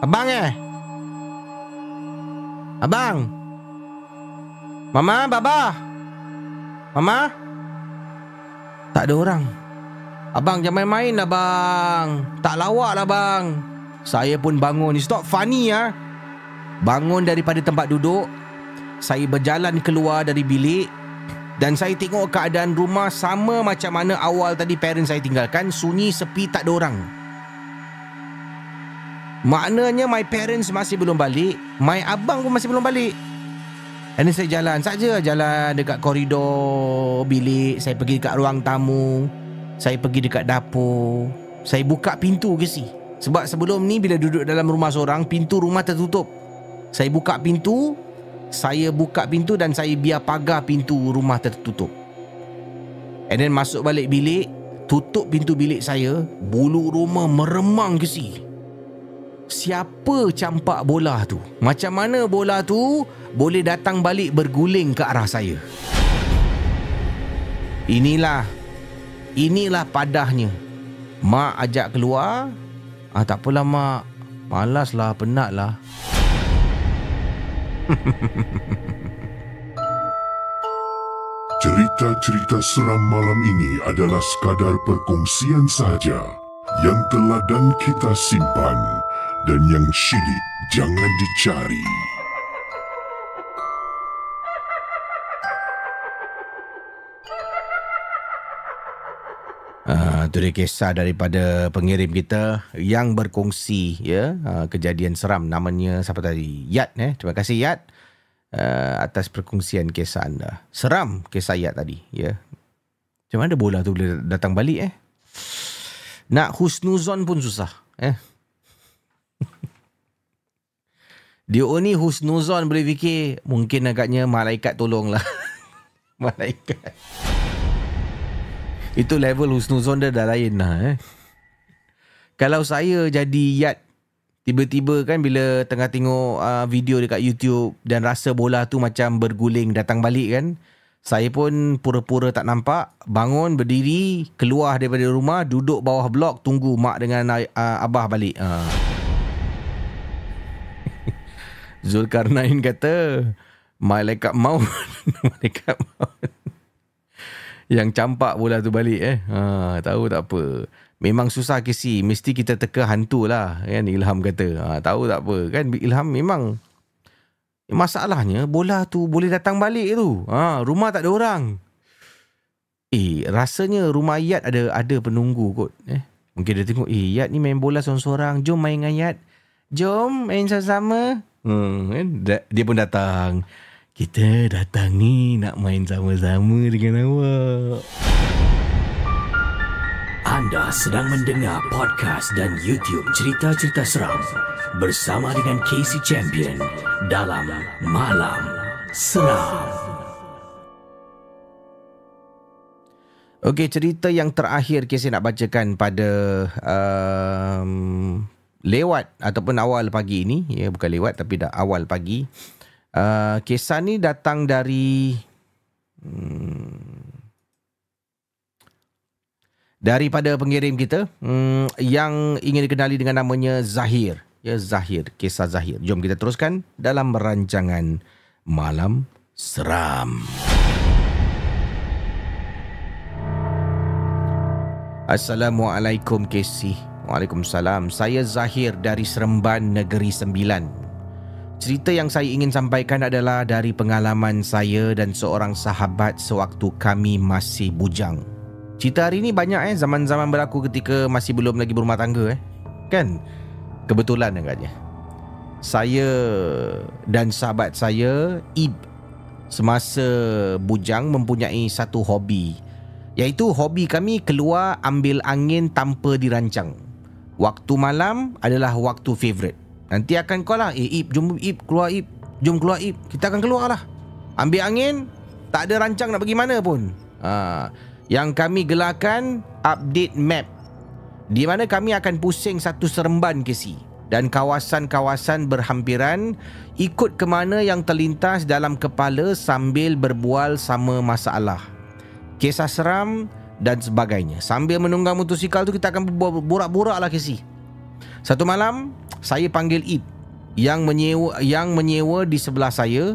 Abang eh Abang Mama, Baba Mama Tak ada orang Abang jangan main-main lah bang Tak lawak lah bang saya pun bangun. It's not funny ya. Bangun daripada tempat duduk. Saya berjalan keluar dari bilik. Dan saya tengok keadaan rumah sama macam mana awal tadi parents saya tinggalkan. Sunyi, sepi, tak ada orang. Maknanya my parents masih belum balik. My abang pun masih belum balik. Dan saya jalan saja jalan dekat koridor bilik. Saya pergi dekat ruang tamu. Saya pergi dekat dapur. Saya buka pintu ke sih. Sebab sebelum ni bila duduk dalam rumah seorang Pintu rumah tertutup Saya buka pintu Saya buka pintu dan saya biar pagar pintu rumah tertutup And then masuk balik bilik Tutup pintu bilik saya Bulu rumah meremang ke si Siapa campak bola tu? Macam mana bola tu Boleh datang balik berguling ke arah saya Inilah Inilah padahnya Mak ajak keluar Ah tak apalah mak. Malas lah, penat lah. *laughs* Cerita-cerita seram malam ini adalah sekadar perkongsian sahaja yang telah dan kita simpan dan yang syilid jangan dicari. Ah, itu dia kisah daripada pengirim kita yang berkongsi ya. Uh, kejadian seram namanya siapa tadi? Yat eh. Terima kasih Yat uh, atas perkongsian kisah anda. Seram kisah Yat tadi ya. Macam mana bola tu boleh datang balik eh? Nak husnuzon pun susah eh dia ni husnuzon boleh fikir mungkin agaknya malaikat tolonglah *laughs* malaikat itu level husnuzon dia dah lain lah eh. Kalau saya jadi yat Tiba-tiba kan bila tengah tengok uh, video dekat YouTube Dan rasa bola tu macam berguling datang balik kan Saya pun pura-pura tak nampak Bangun berdiri Keluar daripada rumah Duduk bawah blok Tunggu mak dengan uh, abah balik uh. Zulkarnain kata Malaikat maut *laughs* Malaikat maut yang campak bola tu balik eh. Ha, tahu tak apa. Memang susah kesi. Mesti kita teka hantu lah. Kan Ilham kata. Ha, tahu tak apa. Kan Ilham memang. Masalahnya bola tu boleh datang balik tu. Ha, rumah tak ada orang. Eh rasanya rumah Yat ada ada penunggu kot. Eh. Mungkin dia tengok. Eh Yat ni main bola seorang-seorang. Jom main dengan Yat. Jom main sama-sama. Hmm, kan? Dia pun datang. Kita datang ni nak main sama-sama dengan awak. Anda sedang mendengar podcast dan YouTube cerita-cerita seram bersama dengan Casey Champion dalam Malam Seram. Okey, cerita yang terakhir Casey nak bacakan pada um, lewat ataupun awal pagi ini. Ya, bukan lewat tapi dah awal pagi. Uh, kisah ni datang dari hmm, daripada pengirim kita hmm, yang ingin dikenali dengan namanya Zahir. Ya Zahir, kisah Zahir. Jom kita teruskan dalam rancangan Malam Seram. Assalamualaikum Casey. Waalaikumsalam. Saya Zahir dari Seremban Negeri Sembilan. Cerita yang saya ingin sampaikan adalah dari pengalaman saya dan seorang sahabat sewaktu kami masih bujang. Cerita hari ini banyak eh zaman-zaman berlaku ketika masih belum lagi berumah tangga eh. Kan? Kebetulan agaknya. Saya dan sahabat saya Ib semasa bujang mempunyai satu hobi iaitu hobi kami keluar ambil angin tanpa dirancang. Waktu malam adalah waktu favourite. Nanti akan call lah Eh Ip jom Ip keluar Ip. Jom keluar Ip. Kita akan keluar lah. Ambil angin Tak ada rancang nak pergi mana pun. Ha. Yang kami gelarkan Update map. Di mana kami akan pusing satu seremban kesi Dan kawasan-kawasan berhampiran Ikut ke mana yang terlintas dalam kepala Sambil berbual sama masalah. Kisah seram dan sebagainya Sambil menunggang motosikal tu Kita akan borak-borak lah kesi Satu malam saya panggil Ip yang menyewa yang menyewa di sebelah saya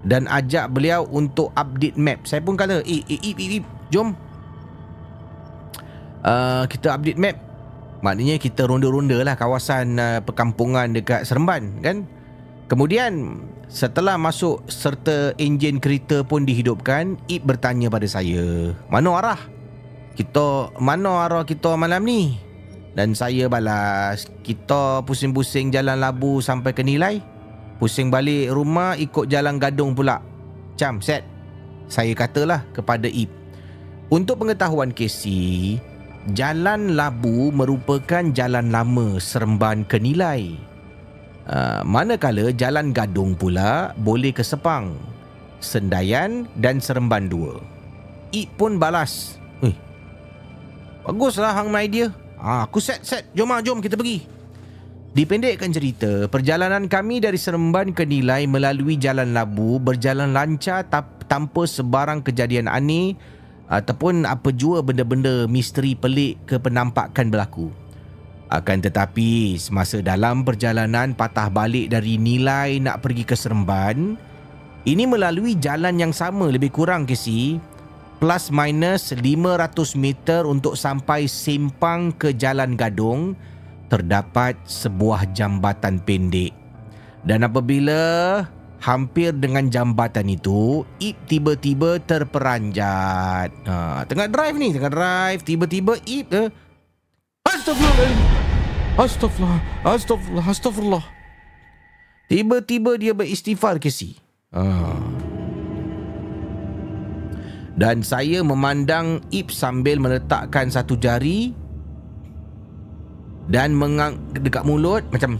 dan ajak beliau untuk update map. Saya pun kata, "Eh, Ip, Ip, Ip, Ip jom. Uh, kita update map. Maknanya kita ronda-ronda lah kawasan uh, perkampungan dekat Seremban, kan? Kemudian setelah masuk serta enjin kereta pun dihidupkan, Ip bertanya pada saya, "Mana arah? Kita mana arah kita malam ni?" Dan saya balas Kita pusing-pusing jalan labu sampai ke nilai Pusing balik rumah ikut jalan gadung pula Cam, set Saya katalah kepada Ip Untuk pengetahuan Casey Jalan labu merupakan jalan lama seremban ke nilai uh, Manakala jalan gadung pula boleh ke Sepang Sendayan dan seremban dua Ip pun balas Eh, Baguslah hang my idea Ah, aku set set. Jom ah, jom kita pergi. Dipendekkan cerita, perjalanan kami dari Seremban ke Nilai melalui Jalan Labu berjalan lancar tanpa sebarang kejadian aneh ataupun apa jua benda-benda misteri pelik ke penampakan berlaku. Akan tetapi semasa dalam perjalanan patah balik dari nilai nak pergi ke Seremban, ini melalui jalan yang sama lebih kurang Casey, plus minus 500 meter untuk sampai simpang ke Jalan Gadong, terdapat sebuah jambatan pendek. Dan apabila hampir dengan jambatan itu, Ip tiba-tiba terperanjat. Ha, tengah drive ni, tengah drive, tiba-tiba Ip eh, Astagfirullahaladzim. Astagfirullah. Astagfirullah. Astagfirullah. Tiba-tiba dia beristighfar ke si. Ha. Dan saya memandang Ip sambil meletakkan satu jari dan mengang dekat mulut macam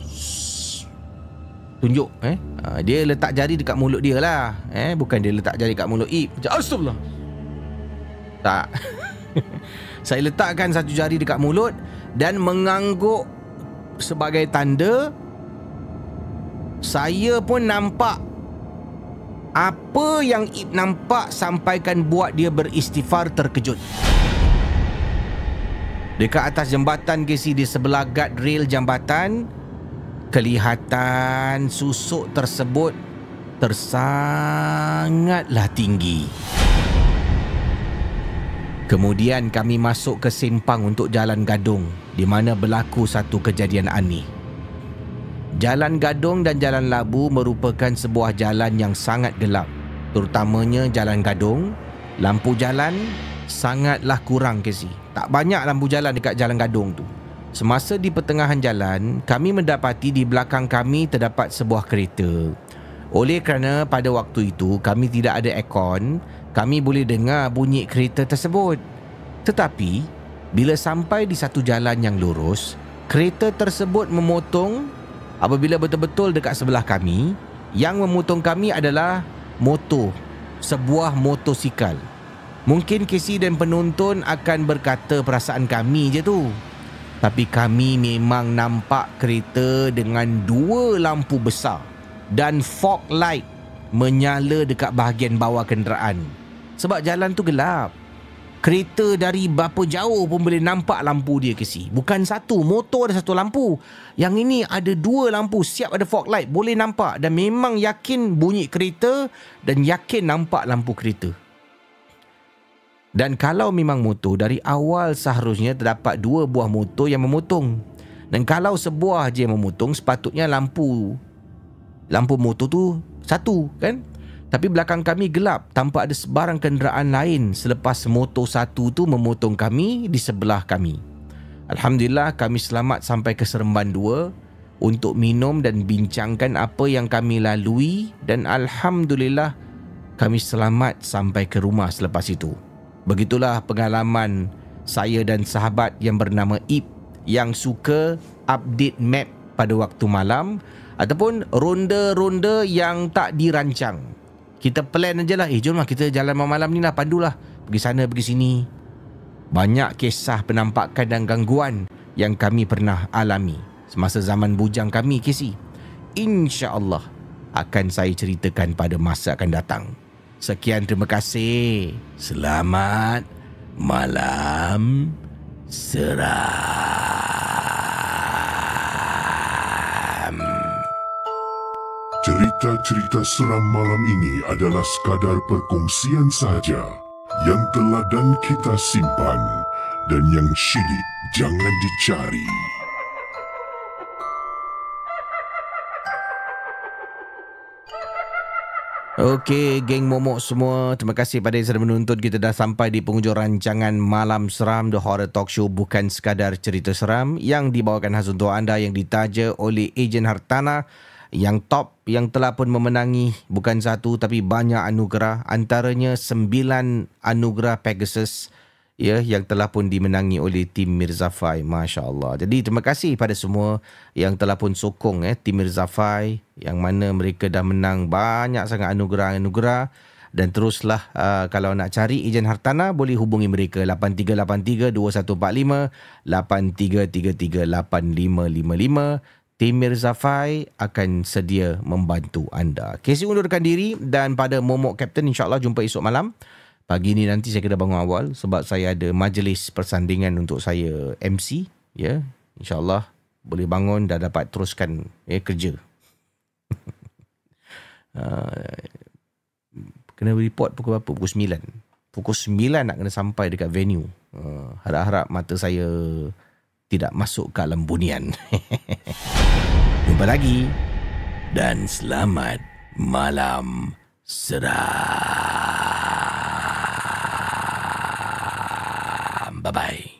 tunjuk eh ha, dia letak jari dekat mulut dia lah eh bukan dia letak jari dekat mulut Ip macam astagfirullah tak *laughs* saya letakkan satu jari dekat mulut dan mengangguk sebagai tanda saya pun nampak apa yang Ib nampak sampaikan buat dia beristighfar terkejut. Dekat atas jambatan KC di sebelah guardrail jambatan kelihatan susuk tersebut tersangatlah tinggi. Kemudian kami masuk ke simpang untuk Jalan Gadung di mana berlaku satu kejadian aneh. Jalan Gadung dan Jalan Labu merupakan sebuah jalan yang sangat gelap. Terutamanya Jalan Gadung, lampu jalan sangatlah kurang Casey. Tak banyak lampu jalan dekat Jalan Gadung tu. Semasa di pertengahan jalan, kami mendapati di belakang kami terdapat sebuah kereta. Oleh kerana pada waktu itu kami tidak ada aircon, kami boleh dengar bunyi kereta tersebut. Tetapi, bila sampai di satu jalan yang lurus, kereta tersebut memotong apabila betul-betul dekat sebelah kami, yang memotong kami adalah motor, sebuah motosikal. Mungkin Casey dan penonton akan berkata perasaan kami je tu. Tapi kami memang nampak kereta dengan dua lampu besar dan fog light menyala dekat bahagian bawah kenderaan. Sebab jalan tu gelap. Kereta dari berapa jauh pun boleh nampak lampu dia ke si. Bukan satu, motor ada satu lampu. Yang ini ada dua lampu, siap ada fog light, boleh nampak. Dan memang yakin bunyi kereta dan yakin nampak lampu kereta. Dan kalau memang motor, dari awal seharusnya terdapat dua buah motor yang memotong. Dan kalau sebuah je yang memotong, sepatutnya lampu lampu motor tu satu kan? Tapi belakang kami gelap tanpa ada sebarang kenderaan lain selepas motor satu tu memotong kami di sebelah kami. Alhamdulillah kami selamat sampai ke Seremban 2 untuk minum dan bincangkan apa yang kami lalui dan Alhamdulillah kami selamat sampai ke rumah selepas itu. Begitulah pengalaman saya dan sahabat yang bernama Ip yang suka update map pada waktu malam ataupun ronda-ronda yang tak dirancang kita plan aja lah. Eh jom lah kita jalan malam-malam ni lah Pandu lah Pergi sana pergi sini. Banyak kisah penampakan dan gangguan Yang kami pernah alami Semasa zaman bujang kami Casey InsyaAllah Akan saya ceritakan pada masa akan datang. Sekian terima kasih. Selamat Malam. Seram Cerita-cerita seram malam ini adalah sekadar perkongsian sahaja yang telah dan kita simpan dan yang syilid jangan dicari. Okey, geng momok semua. Terima kasih pada yang sudah menonton. Kita dah sampai di penghujung rancangan Malam Seram The Horror Talk Show bukan sekadar cerita seram yang dibawakan khas untuk anda yang ditaja oleh ejen Hartana yang top yang telah pun memenangi bukan satu tapi banyak anugerah. Antaranya sembilan anugerah Pegasus ya yang telah pun dimenangi oleh tim Mirzafai masya-Allah. Jadi terima kasih pada semua yang telah pun sokong eh tim Mirzafai yang mana mereka dah menang banyak sangat anugerah-anugerah. Dan teruslah uh, kalau nak cari ejen Hartana boleh hubungi mereka. 8383 2145 8333 8555 Tim Mirzafai akan sedia membantu anda. Casey undurkan diri dan pada Momok Captain insyaAllah jumpa esok malam. Pagi ni nanti saya kena bangun awal sebab saya ada majlis persandingan untuk saya MC. Ya, InsyaAllah boleh bangun dah dapat teruskan eh, kerja. uh, *laughs* kena report pukul berapa? Pukul 9. Pukul 9 nak kena sampai dekat venue. Uh, harap-harap mata saya tidak masuk ke alam bunian. *laughs* Jumpa lagi dan selamat malam seram. Bye-bye.